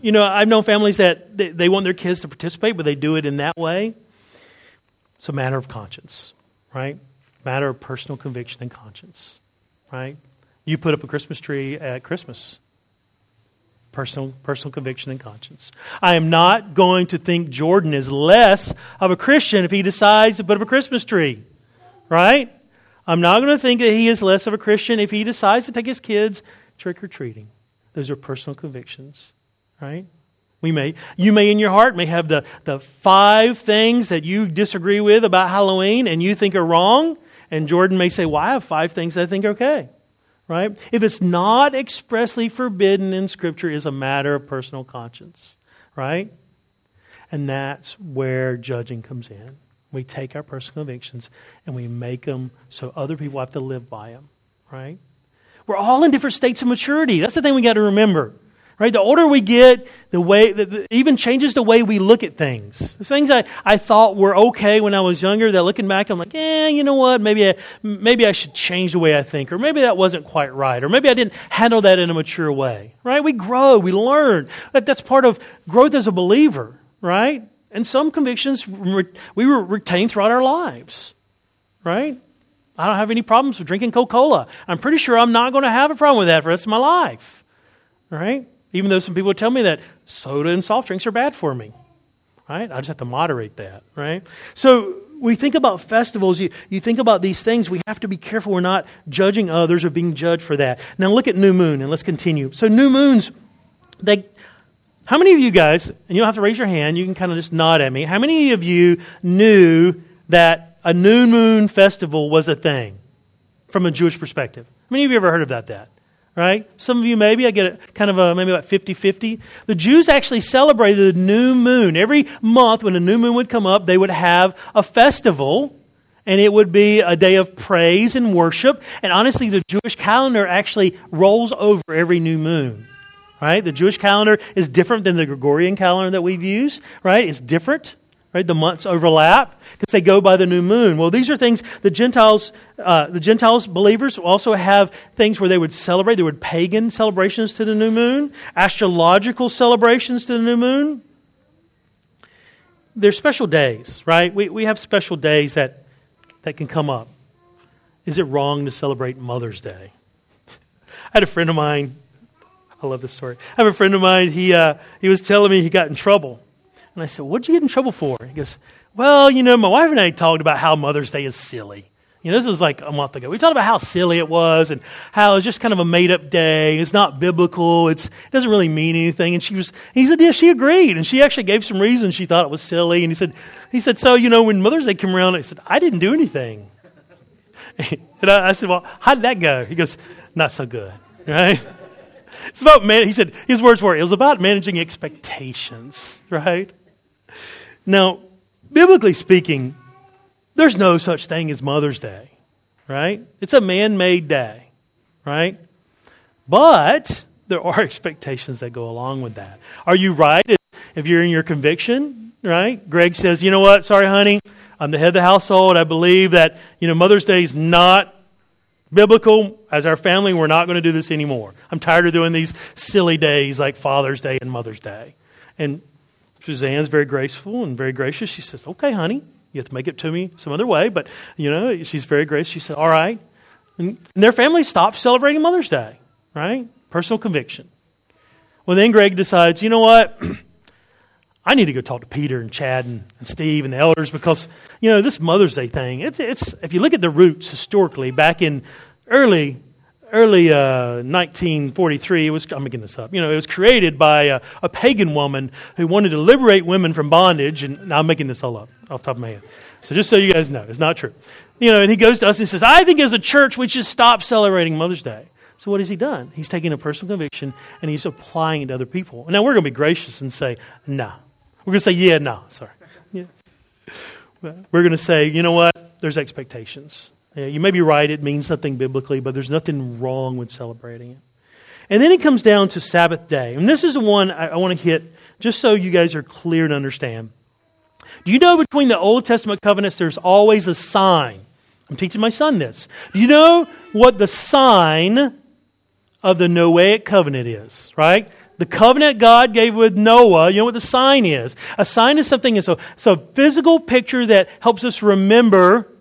you know, I've known families that they, they want their kids to participate, but they do it in that way. It's a matter of conscience, right? Matter of personal conviction and conscience, right? You put up a Christmas tree at Christmas personal, personal conviction and conscience. I am not going to think Jordan is less of a Christian if he decides to put up a Christmas tree, right? I'm not going to think that he is less of a Christian if he decides to take his kids trick or treating. Those are personal convictions, right? We may, you may in your heart may have the, the five things that you disagree with about Halloween and you think are wrong, and Jordan may say, Well, I have five things that I think are okay right? If it's not expressly forbidden in Scripture, is a matter of personal conscience, right? And that's where judging comes in. We take our personal convictions and we make them so other people have to live by them, right? We're all in different states of maturity. That's the thing we got to remember. Right? The older we get, the way, the, the, even changes the way we look at things. The things I, I thought were okay when I was younger, that looking back, I'm like, eh, you know what? Maybe I, maybe I should change the way I think, or maybe that wasn't quite right, or maybe I didn't handle that in a mature way. Right? We grow, we learn. That, that's part of growth as a believer, right? And some convictions we retain throughout our lives, right? I don't have any problems with drinking Coca Cola. I'm pretty sure I'm not going to have a problem with that for the rest of my life, right? Even though some people tell me that soda and soft drinks are bad for me. Right? I just have to moderate that, right? So we think about festivals, you, you think about these things, we have to be careful we're not judging others or being judged for that. Now look at new moon and let's continue. So new moons, they how many of you guys, and you don't have to raise your hand, you can kind of just nod at me. How many of you knew that a new moon festival was a thing from a Jewish perspective? How many of you ever heard about that? Right? Some of you maybe, I get it kind of a, maybe about 50 50. The Jews actually celebrated the new moon. Every month when a new moon would come up, they would have a festival, and it would be a day of praise and worship. And honestly, the Jewish calendar actually rolls over every new moon. Right? The Jewish calendar is different than the Gregorian calendar that we've used, right? It's different. Right? The months overlap because they go by the new moon. Well, these are things the Gentiles, uh, the Gentiles believers also have things where they would celebrate. There would pagan celebrations to the new moon, astrological celebrations to the new moon. They're special days, right? We, we have special days that, that can come up. Is it wrong to celebrate Mother's Day? I had a friend of mine. I love this story. I have a friend of mine. He, uh, he was telling me he got in trouble And I said, What'd you get in trouble for? He goes, Well, you know, my wife and I talked about how Mother's Day is silly. You know, this was like a month ago. We talked about how silly it was and how it's just kind of a made up day. It's not biblical. It's, it doesn't really mean anything. And she was, he said, yeah, she agreed. And she actually gave some reasons she thought it was silly. And he said, he said, so, you know, when Mother's Day came around, I said, I didn't do anything. And I, I said, well, how did that go? He goes, not so good, right? It's about man. He said his words were, it was about managing expectations, right? Now, biblically speaking, there's no such thing as Mother's Day, right? It's a man made day, right? But there are expectations that go along with that. Are you right if you're in your conviction, right? Greg says, you know what? Sorry, honey. I'm the head of the household. I believe that, you know, Mother's Day is not biblical. As our family, we're not going to do this anymore. I'm tired of doing these silly days like Father's Day and Mother's Day. And Suzanne's very graceful and very gracious. She says, okay, honey, you have to make it to me some other way, but you know, she's very gracious. She said, All right. And their family stopped celebrating Mother's Day, right? Personal conviction. Well, then Greg decides, you know what? I need to go talk to Peter and Chad and, and, Steve and the elders because, you know, this Mother's Day thing, it's, it's, if you look at the roots historically, back in early early uh, 1943, it was, I'm making this up, you know, it was created by a, a, pagan woman who wanted to liberate women from bondage. And I'm making this all up off the top of my head. So just so you guys know, it's not true. You know, and he goes to us and says, I think as a church, we should stop celebrating Mother's Day. So what has he done? He's taking a personal conviction and he's applying it to other people. Now we're going to be gracious and say, no. We're going to say, yeah, no, sorry. Yeah. We're going to say, you know what? There's expectations. You may be right, it means nothing biblically, but there's nothing wrong with celebrating it. And then it comes down to Sabbath day. And this is the one I, I want to hit just so you guys are clear to understand. Do you know between the Old Testament covenants, there's always a sign? I'm teaching my son this. Do you know what the sign of the Noahic covenant is, right? The covenant God gave with Noah, you know what the sign is? A sign is something, it's a, it's a physical picture that helps us remember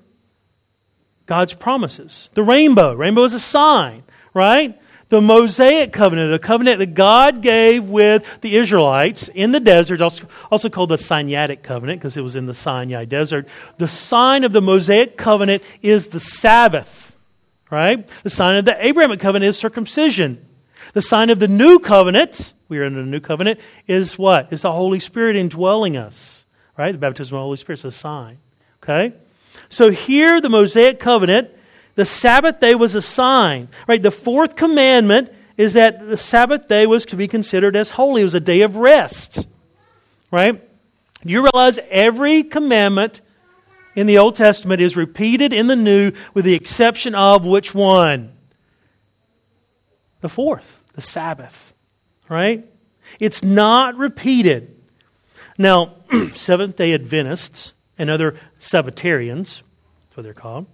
God's promises. The rainbow. Rainbow is a sign, right? The Mosaic covenant, the covenant that God gave with the Israelites in the desert, also, called the Sinaitic covenant because it was in the Sinai desert. The sign of the Mosaic covenant is the Sabbath, right? The sign of the Abrahamic covenant is circumcision. The sign of the new covenant, we are in the new covenant, is what? Is the Holy Spirit indwelling us, right? The baptism of the Holy Spirit is a sign, okay? So here, the Mosaic covenant, the Sabbath day was a sign. Right? The fourth commandment is that the Sabbath day was to be considered as holy. It was a day of rest. Right? You realize every commandment in the Old Testament is repeated in the New with the exception of which one? The fourth, the Sabbath. Right? It's not repeated. Now, Seventh day Adventists and other Sabbatarians, that's what they're called,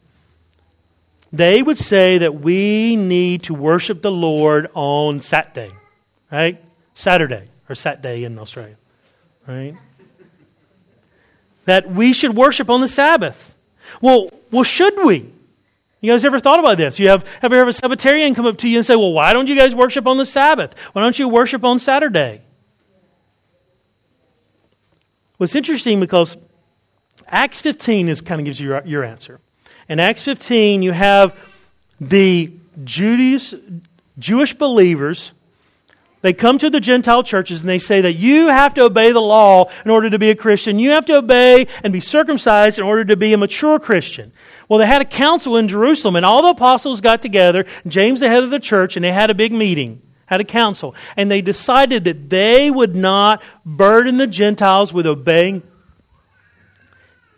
they would say that we need to worship the Lord on Saturday, right? Saturday, or Saturday in Australia, right? That we should worship on the Sabbath. Well, well, should we? You guys ever thought about this? You have have ever have a Sabbatarian come up to you and say, "Well, why don't you guys worship on the Sabbath? Why don't you worship on Saturday?" It's interesting because Acts 15 is kind of gives you your, your answer. In Acts 15, you have the Jewish, Jewish believers. They come to the Gentile churches and they say that you have to obey the law in order to be a Christian. You have to obey and be circumcised in order to be a mature Christian. Well, they had a council in Jerusalem, and all the apostles got together, James, the head of the church, and they had a big meeting, had a council. And they decided that they would not burden the Gentiles with obeying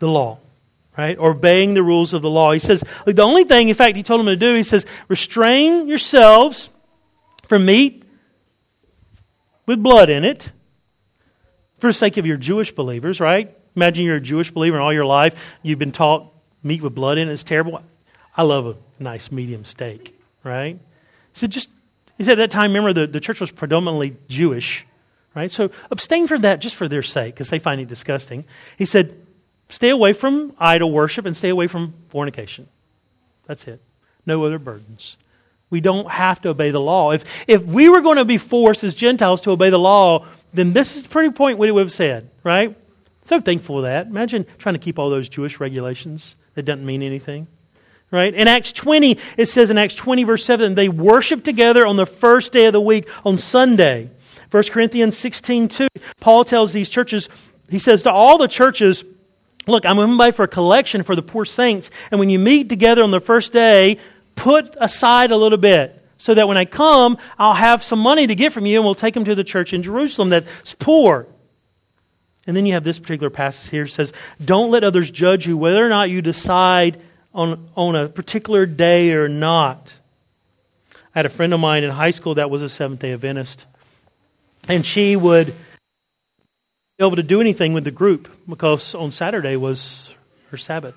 the law, right? Obeying the rules of the law. He says, look, the only thing, in fact, he told them to do, he says, restrain yourselves from meat with blood in it for the sake of your Jewish believers, right? Imagine you're a Jewish believer and all your life you've been taught meat with blood in it is terrible. I love a nice medium steak, right? He said, just, he said at that time, remember, the, the church was predominantly Jewish, right? So abstain from that just for their sake because they find it disgusting. He said, Stay away from idol worship and stay away from fornication. That's it. No other burdens. We don't have to obey the law. If, if we were going to be forced as Gentiles to obey the law, then this is pretty point what we would have said, right? So thankful for that. Imagine trying to keep all those Jewish regulations that doesn't mean anything. Right? In Acts 20, it says in Acts 20, verse 7, they worship together on the first day of the week, on Sunday. 1 Corinthians 16, 2, Paul tells these churches, he says to all the churches, Look, I'm going by for a collection for the poor saints, and when you meet together on the first day, put aside a little bit so that when I come, I'll have some money to get from you and we'll take them to the church in Jerusalem that's poor. And then you have this particular passage here. Says, Don't let others judge you whether or not you decide on, on a particular day or not. I had a friend of mine in high school that was a Seventh day Adventist. And she would able to do anything with the group because on Saturday was her Sabbath.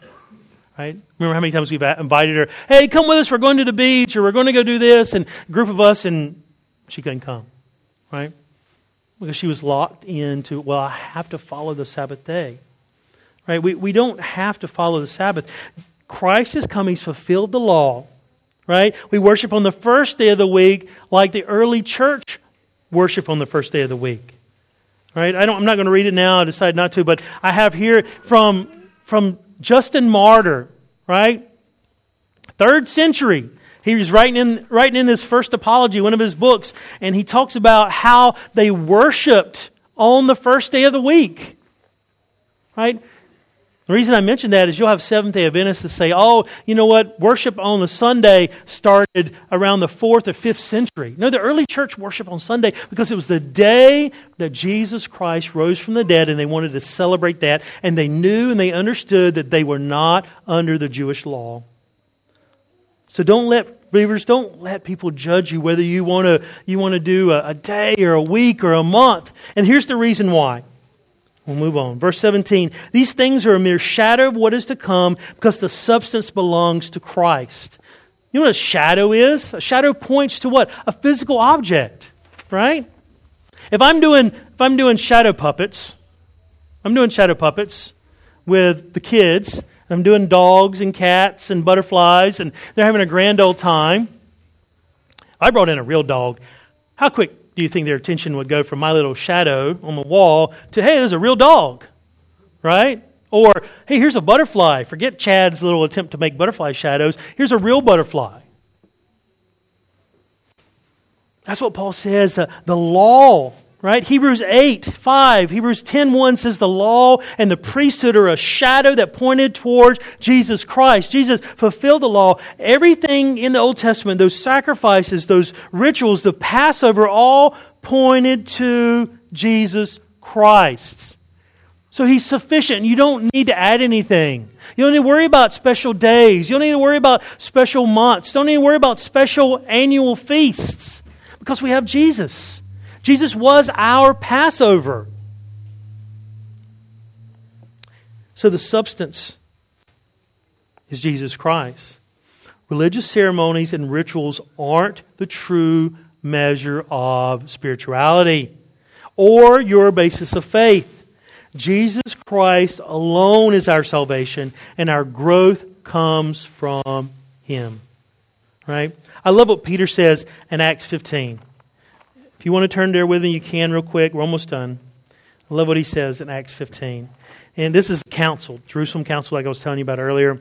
Right? Remember how many times we've invited her, hey, come with us, we're going to the beach, or we're going to go do this, and a group of us, and she couldn't come. Right? Because she was locked into, well, I have to follow the Sabbath day. Right? We, we don't have to follow the Sabbath. Christ has come, He's fulfilled the law. Right? We worship on the first day of the week like the early church worship on the first day of the week. Right? I don't, I'm not going to read it now. I decided not to, but I have here from, from Justin Martyr, right? Third century. He was writing in, writing in his first apology, one of his books, and he talks about how they worshiped on the first day of the week. Right? The reason I mention that is you'll have Seventh day Adventists to say, oh, you know what? Worship on the Sunday started around the fourth or fifth century. No, the early church worshiped on Sunday because it was the day that Jesus Christ rose from the dead and they wanted to celebrate that. And they knew and they understood that they were not under the Jewish law. So don't let believers, don't let people judge you whether you want to you want to do a, a day or a week or a month. And here's the reason why. We'll move on. Verse 17. These things are a mere shadow of what is to come because the substance belongs to Christ. You know what a shadow is? A shadow points to what? A physical object, right? If I'm doing if I'm doing shadow puppets, I'm doing shadow puppets with the kids, I'm doing dogs and cats and butterflies and they're having a grand old time. I brought in a real dog. How quick do you think their attention would go from my little shadow on the wall to, hey, there's a real dog, right? Or, hey, here's a butterfly. Forget Chad's little attempt to make butterfly shadows. Here's a real butterfly. That's what Paul says. The, the law right? Hebrews 8, 5, Hebrews 10, 1 says the law and the priesthood are a shadow that pointed towards Jesus Christ. Jesus fulfilled the law. Everything in the Old Testament, those sacrifices, those rituals, the Passover, all pointed to Jesus Christ. So he's sufficient. You don't need to add anything. You don't need to worry about special days. You don't need to worry about special months. Don't need to worry about special annual feasts because we have Jesus. Jesus was our Passover. So the substance is Jesus Christ. Religious ceremonies and rituals aren't the true measure of spirituality or your basis of faith. Jesus Christ alone is our salvation, and our growth comes from Him. Right? I love what Peter says in Acts 15. If you want to turn there with me, you can real quick. We're almost done. I love what he says in Acts 15. And this is the council, Jerusalem council, like I was telling you about earlier.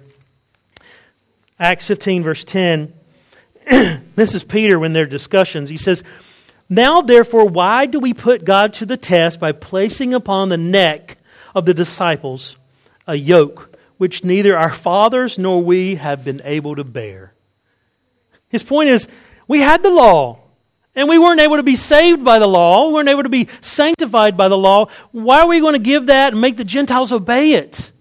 Acts 15, verse 10. this is Peter when their discussions. He says, Now therefore, why do we put God to the test by placing upon the neck of the disciples a yoke which neither our fathers nor we have been able to bear? His point is, we had the law. And we weren't able to be saved by the law. We weren't able to be sanctified by the law. Why are we going to give that and make the Gentiles obey it?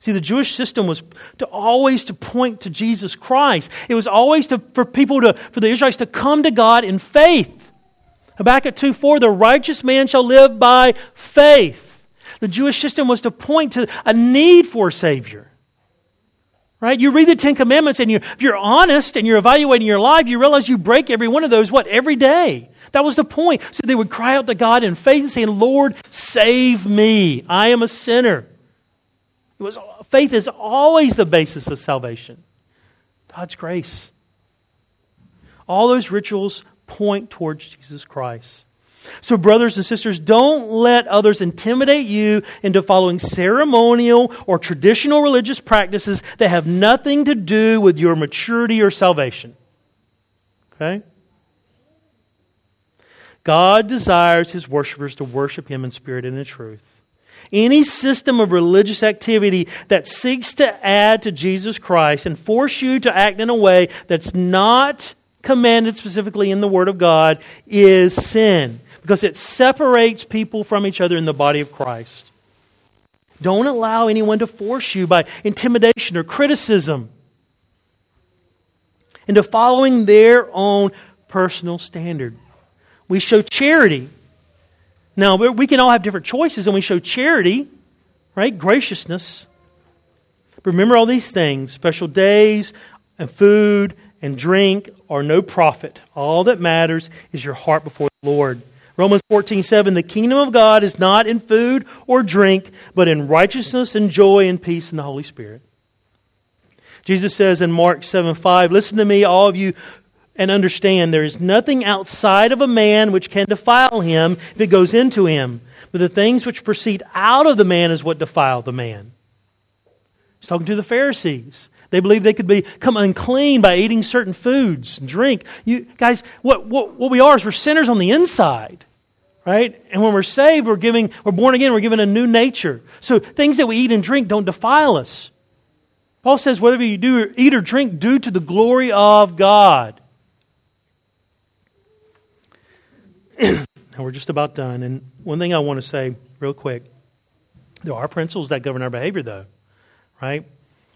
See, the Jewish system was to always to point to Jesus Christ. It was always to, for people to, for the Israelites to come to God in faith. Habakkuk 2 4, the righteous man shall live by faith. The Jewish system was to point to a need for a Savior. Right? You read the Ten Commandments and you, if you're honest and you're evaluating your life, you realize you break every one of those, what, every day. That was the point. So they would cry out to God in faith and say, Lord, save me. I am a sinner. It was, faith is always the basis of salvation. God's grace. All those rituals point towards Jesus Christ. So, brothers and sisters, don't let others intimidate you into following ceremonial or traditional religious practices that have nothing to do with your maturity or salvation. Okay? God desires his worshipers to worship him in spirit and in truth. Any system of religious activity that seeks to add to Jesus Christ and force you to act in a way that's not commanded specifically in the Word of God is sin because it separates people from each other in the body of Christ. Don't allow anyone to force you by intimidation or criticism into following their own personal standard. We show charity. Now, we can all have different choices, and we show charity, right? Graciousness. But Remember all these things special days and food and drink are no profit. All that matters is your heart before the Lord. Romans 14, 7, the kingdom of God is not in food or drink, but in righteousness and joy and peace in the Holy Spirit. Jesus says in Mark 7, 5, listen to me, all of you, and understand there is nothing outside of a man which can defile him if it goes into him, but the things which proceed out of the man is what defile the man. He's talking to the Pharisees. They believed they could become unclean by eating certain foods and drink. You guys, what, what, what we are is we're sinners on the inside. Right? And when we're saved, we're giving, we're born again, we're given a new nature. So things that we eat and drink don't defile us. Paul says, whatever you do, eat or drink, do to the glory of God. now we're just about done. And one thing I want to say real quick there are principles that govern our behavior, though, right?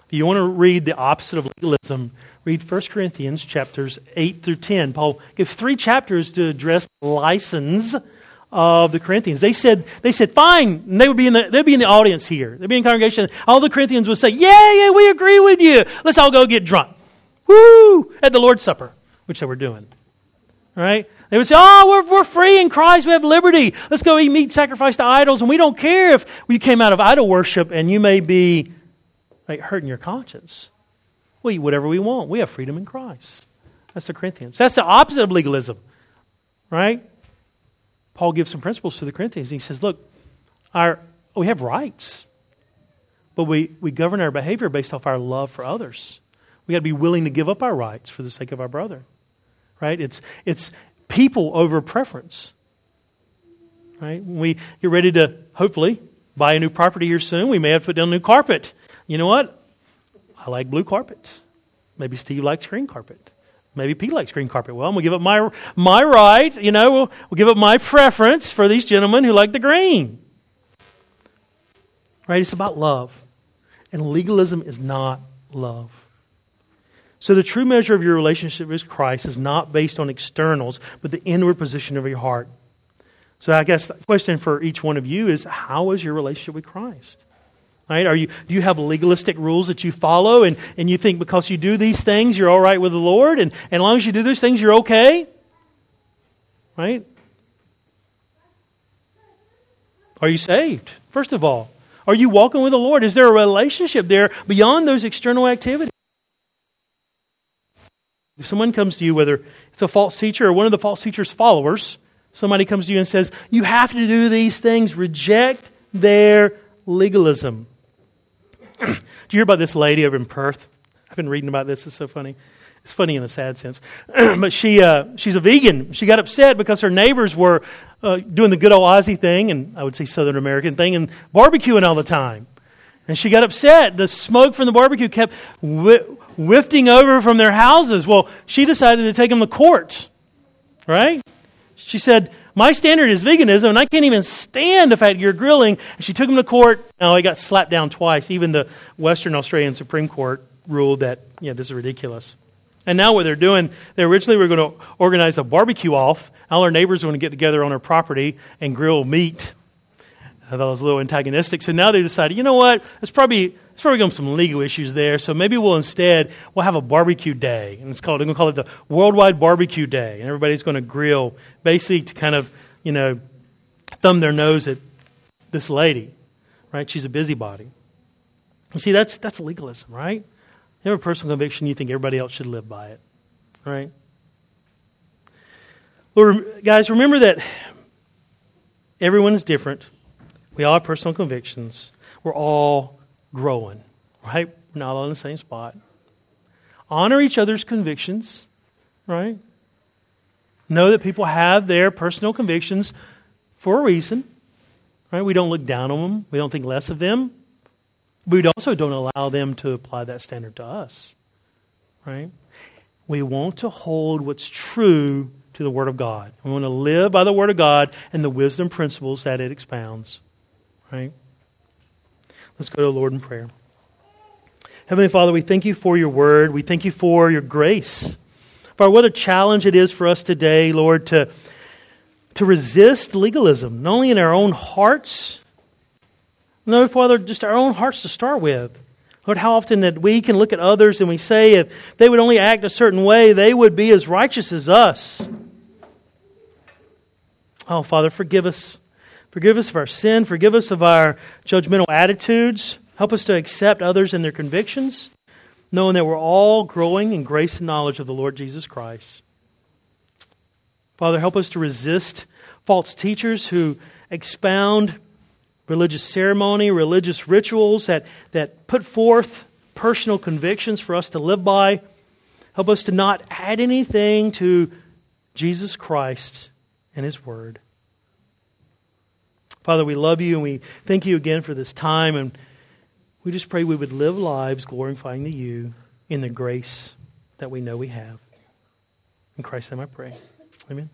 If you want to read the opposite of legalism, read 1 Corinthians chapters 8 through 10. Paul gives three chapters to address the license of the Corinthians. They said, they said, fine. And they would be in the, they'd be in the audience here. They'd be in congregation. All the Corinthians would say, yeah, yeah, we agree with you. Let's all go get drunk. Woo! At the Lord's Supper, which they were doing. Right? They would say, oh, we're, we're free in Christ. We have liberty. Let's go eat meat sacrificed to idols. And we don't care if we came out of idol worship and you may be like hurting your conscience. We eat whatever we want. We have freedom in Christ. That's the Corinthians. That's the opposite of legalism, right? Paul gives some principles to the Corinthians. He says, look, our, we have rights, but we, we govern our behavior based off our love for others. We got to be willing to give up our rights for the sake of our brother, right? It's, it's people over preference, right? When we get ready to, hopefully, buy a new property here soon, we may have to put down new carpet. You know what? I like blue carpets. Maybe Steve likes green carpet. Maybe Pete likes green carpet. Well, I'm going to give up my, my right, you know, we'll, we'll give up my preference for these gentlemen who like the green. Right? It's about love. And legalism is not love. So the true measure of your relationship with Christ is not based on externals, but the inward position of your heart. So I guess the question for each one of you is how is your relationship with Christ? Right? Are you, do you have legalistic rules that you follow and, and you think because you do these things you're all right with the Lord and, and as long as you do those things you're okay? Right? Are you saved? First of all, are you walking with the Lord? Is there a relationship there beyond those external activities? If someone comes to you, whether it's a false teacher or one of the false teacher's followers, somebody comes to you and says, You have to do these things, reject their legalism. Do you hear about this lady over in Perth? I've been reading about this. It's so funny. It's funny in a sad sense. but she, uh, she's a vegan. She got upset because her neighbors were uh, doing the good old Aussie thing, and I would say Southern American thing, and barbecuing all the time. And she got upset. The smoke from the barbecue kept wh- over from their houses. Well, she decided to take them to court, right? She said, my standard is veganism, and I can't even stand the fact you're grilling. And she took him to court. Now, he got slapped down twice. Even the Western Australian Supreme Court ruled that, yeah, this is ridiculous. And now what they're doing, they originally were going to organize a barbecue off. All our neighbors are going to get together on our property and grill meat. I thought it was a little antagonistic. So now they decided, you know what? It's probably it's probably going to be some legal issues there. So maybe we'll instead we'll have a barbecue day, and it's called they're going to call it the Worldwide Barbecue Day, and everybody's going to grill, basically to kind of you know thumb their nose at this lady, right? She's a busybody. You see, that's that's legalism, right? You have a personal conviction, you think everybody else should live by it. Right? Lord, guys, remember that everyone is different. We all have personal convictions. We're all growing, right? We're not all in the same spot. Honor each other's convictions, right? Know that people have their personal convictions for a reason, right? We don't look down on them, we don't think less of them. We also don't allow them to apply that standard to us, right? We want to hold what's true to the Word of God. We want to live by the Word of God and the wisdom principles that it expounds, right? Let's go to the Lord in prayer. Heavenly Father, we thank you for your word. We thank you for your grace. Father, what a challenge it is for us today, Lord, to, to resist legalism, not only in our own hearts, no, Father, just our own hearts to start with. Lord, how often that we can look at others and we say if they would only act a certain way, they would be as righteous as us. Oh, Father, forgive us. Forgive us of our sin. Forgive us of our judgmental attitudes. Help us to accept others and their convictions, knowing that we're all growing in grace and knowledge of the Lord Jesus Christ. Father, help us to resist false teachers who expound religious ceremony, religious rituals that, that put forth personal convictions for us to live by. Help us to not add anything to Jesus Christ and His Word. Father, we love you and we thank you again for this time. And we just pray we would live lives glorifying to you in the grace that we know we have. In Christ's name I pray. Amen.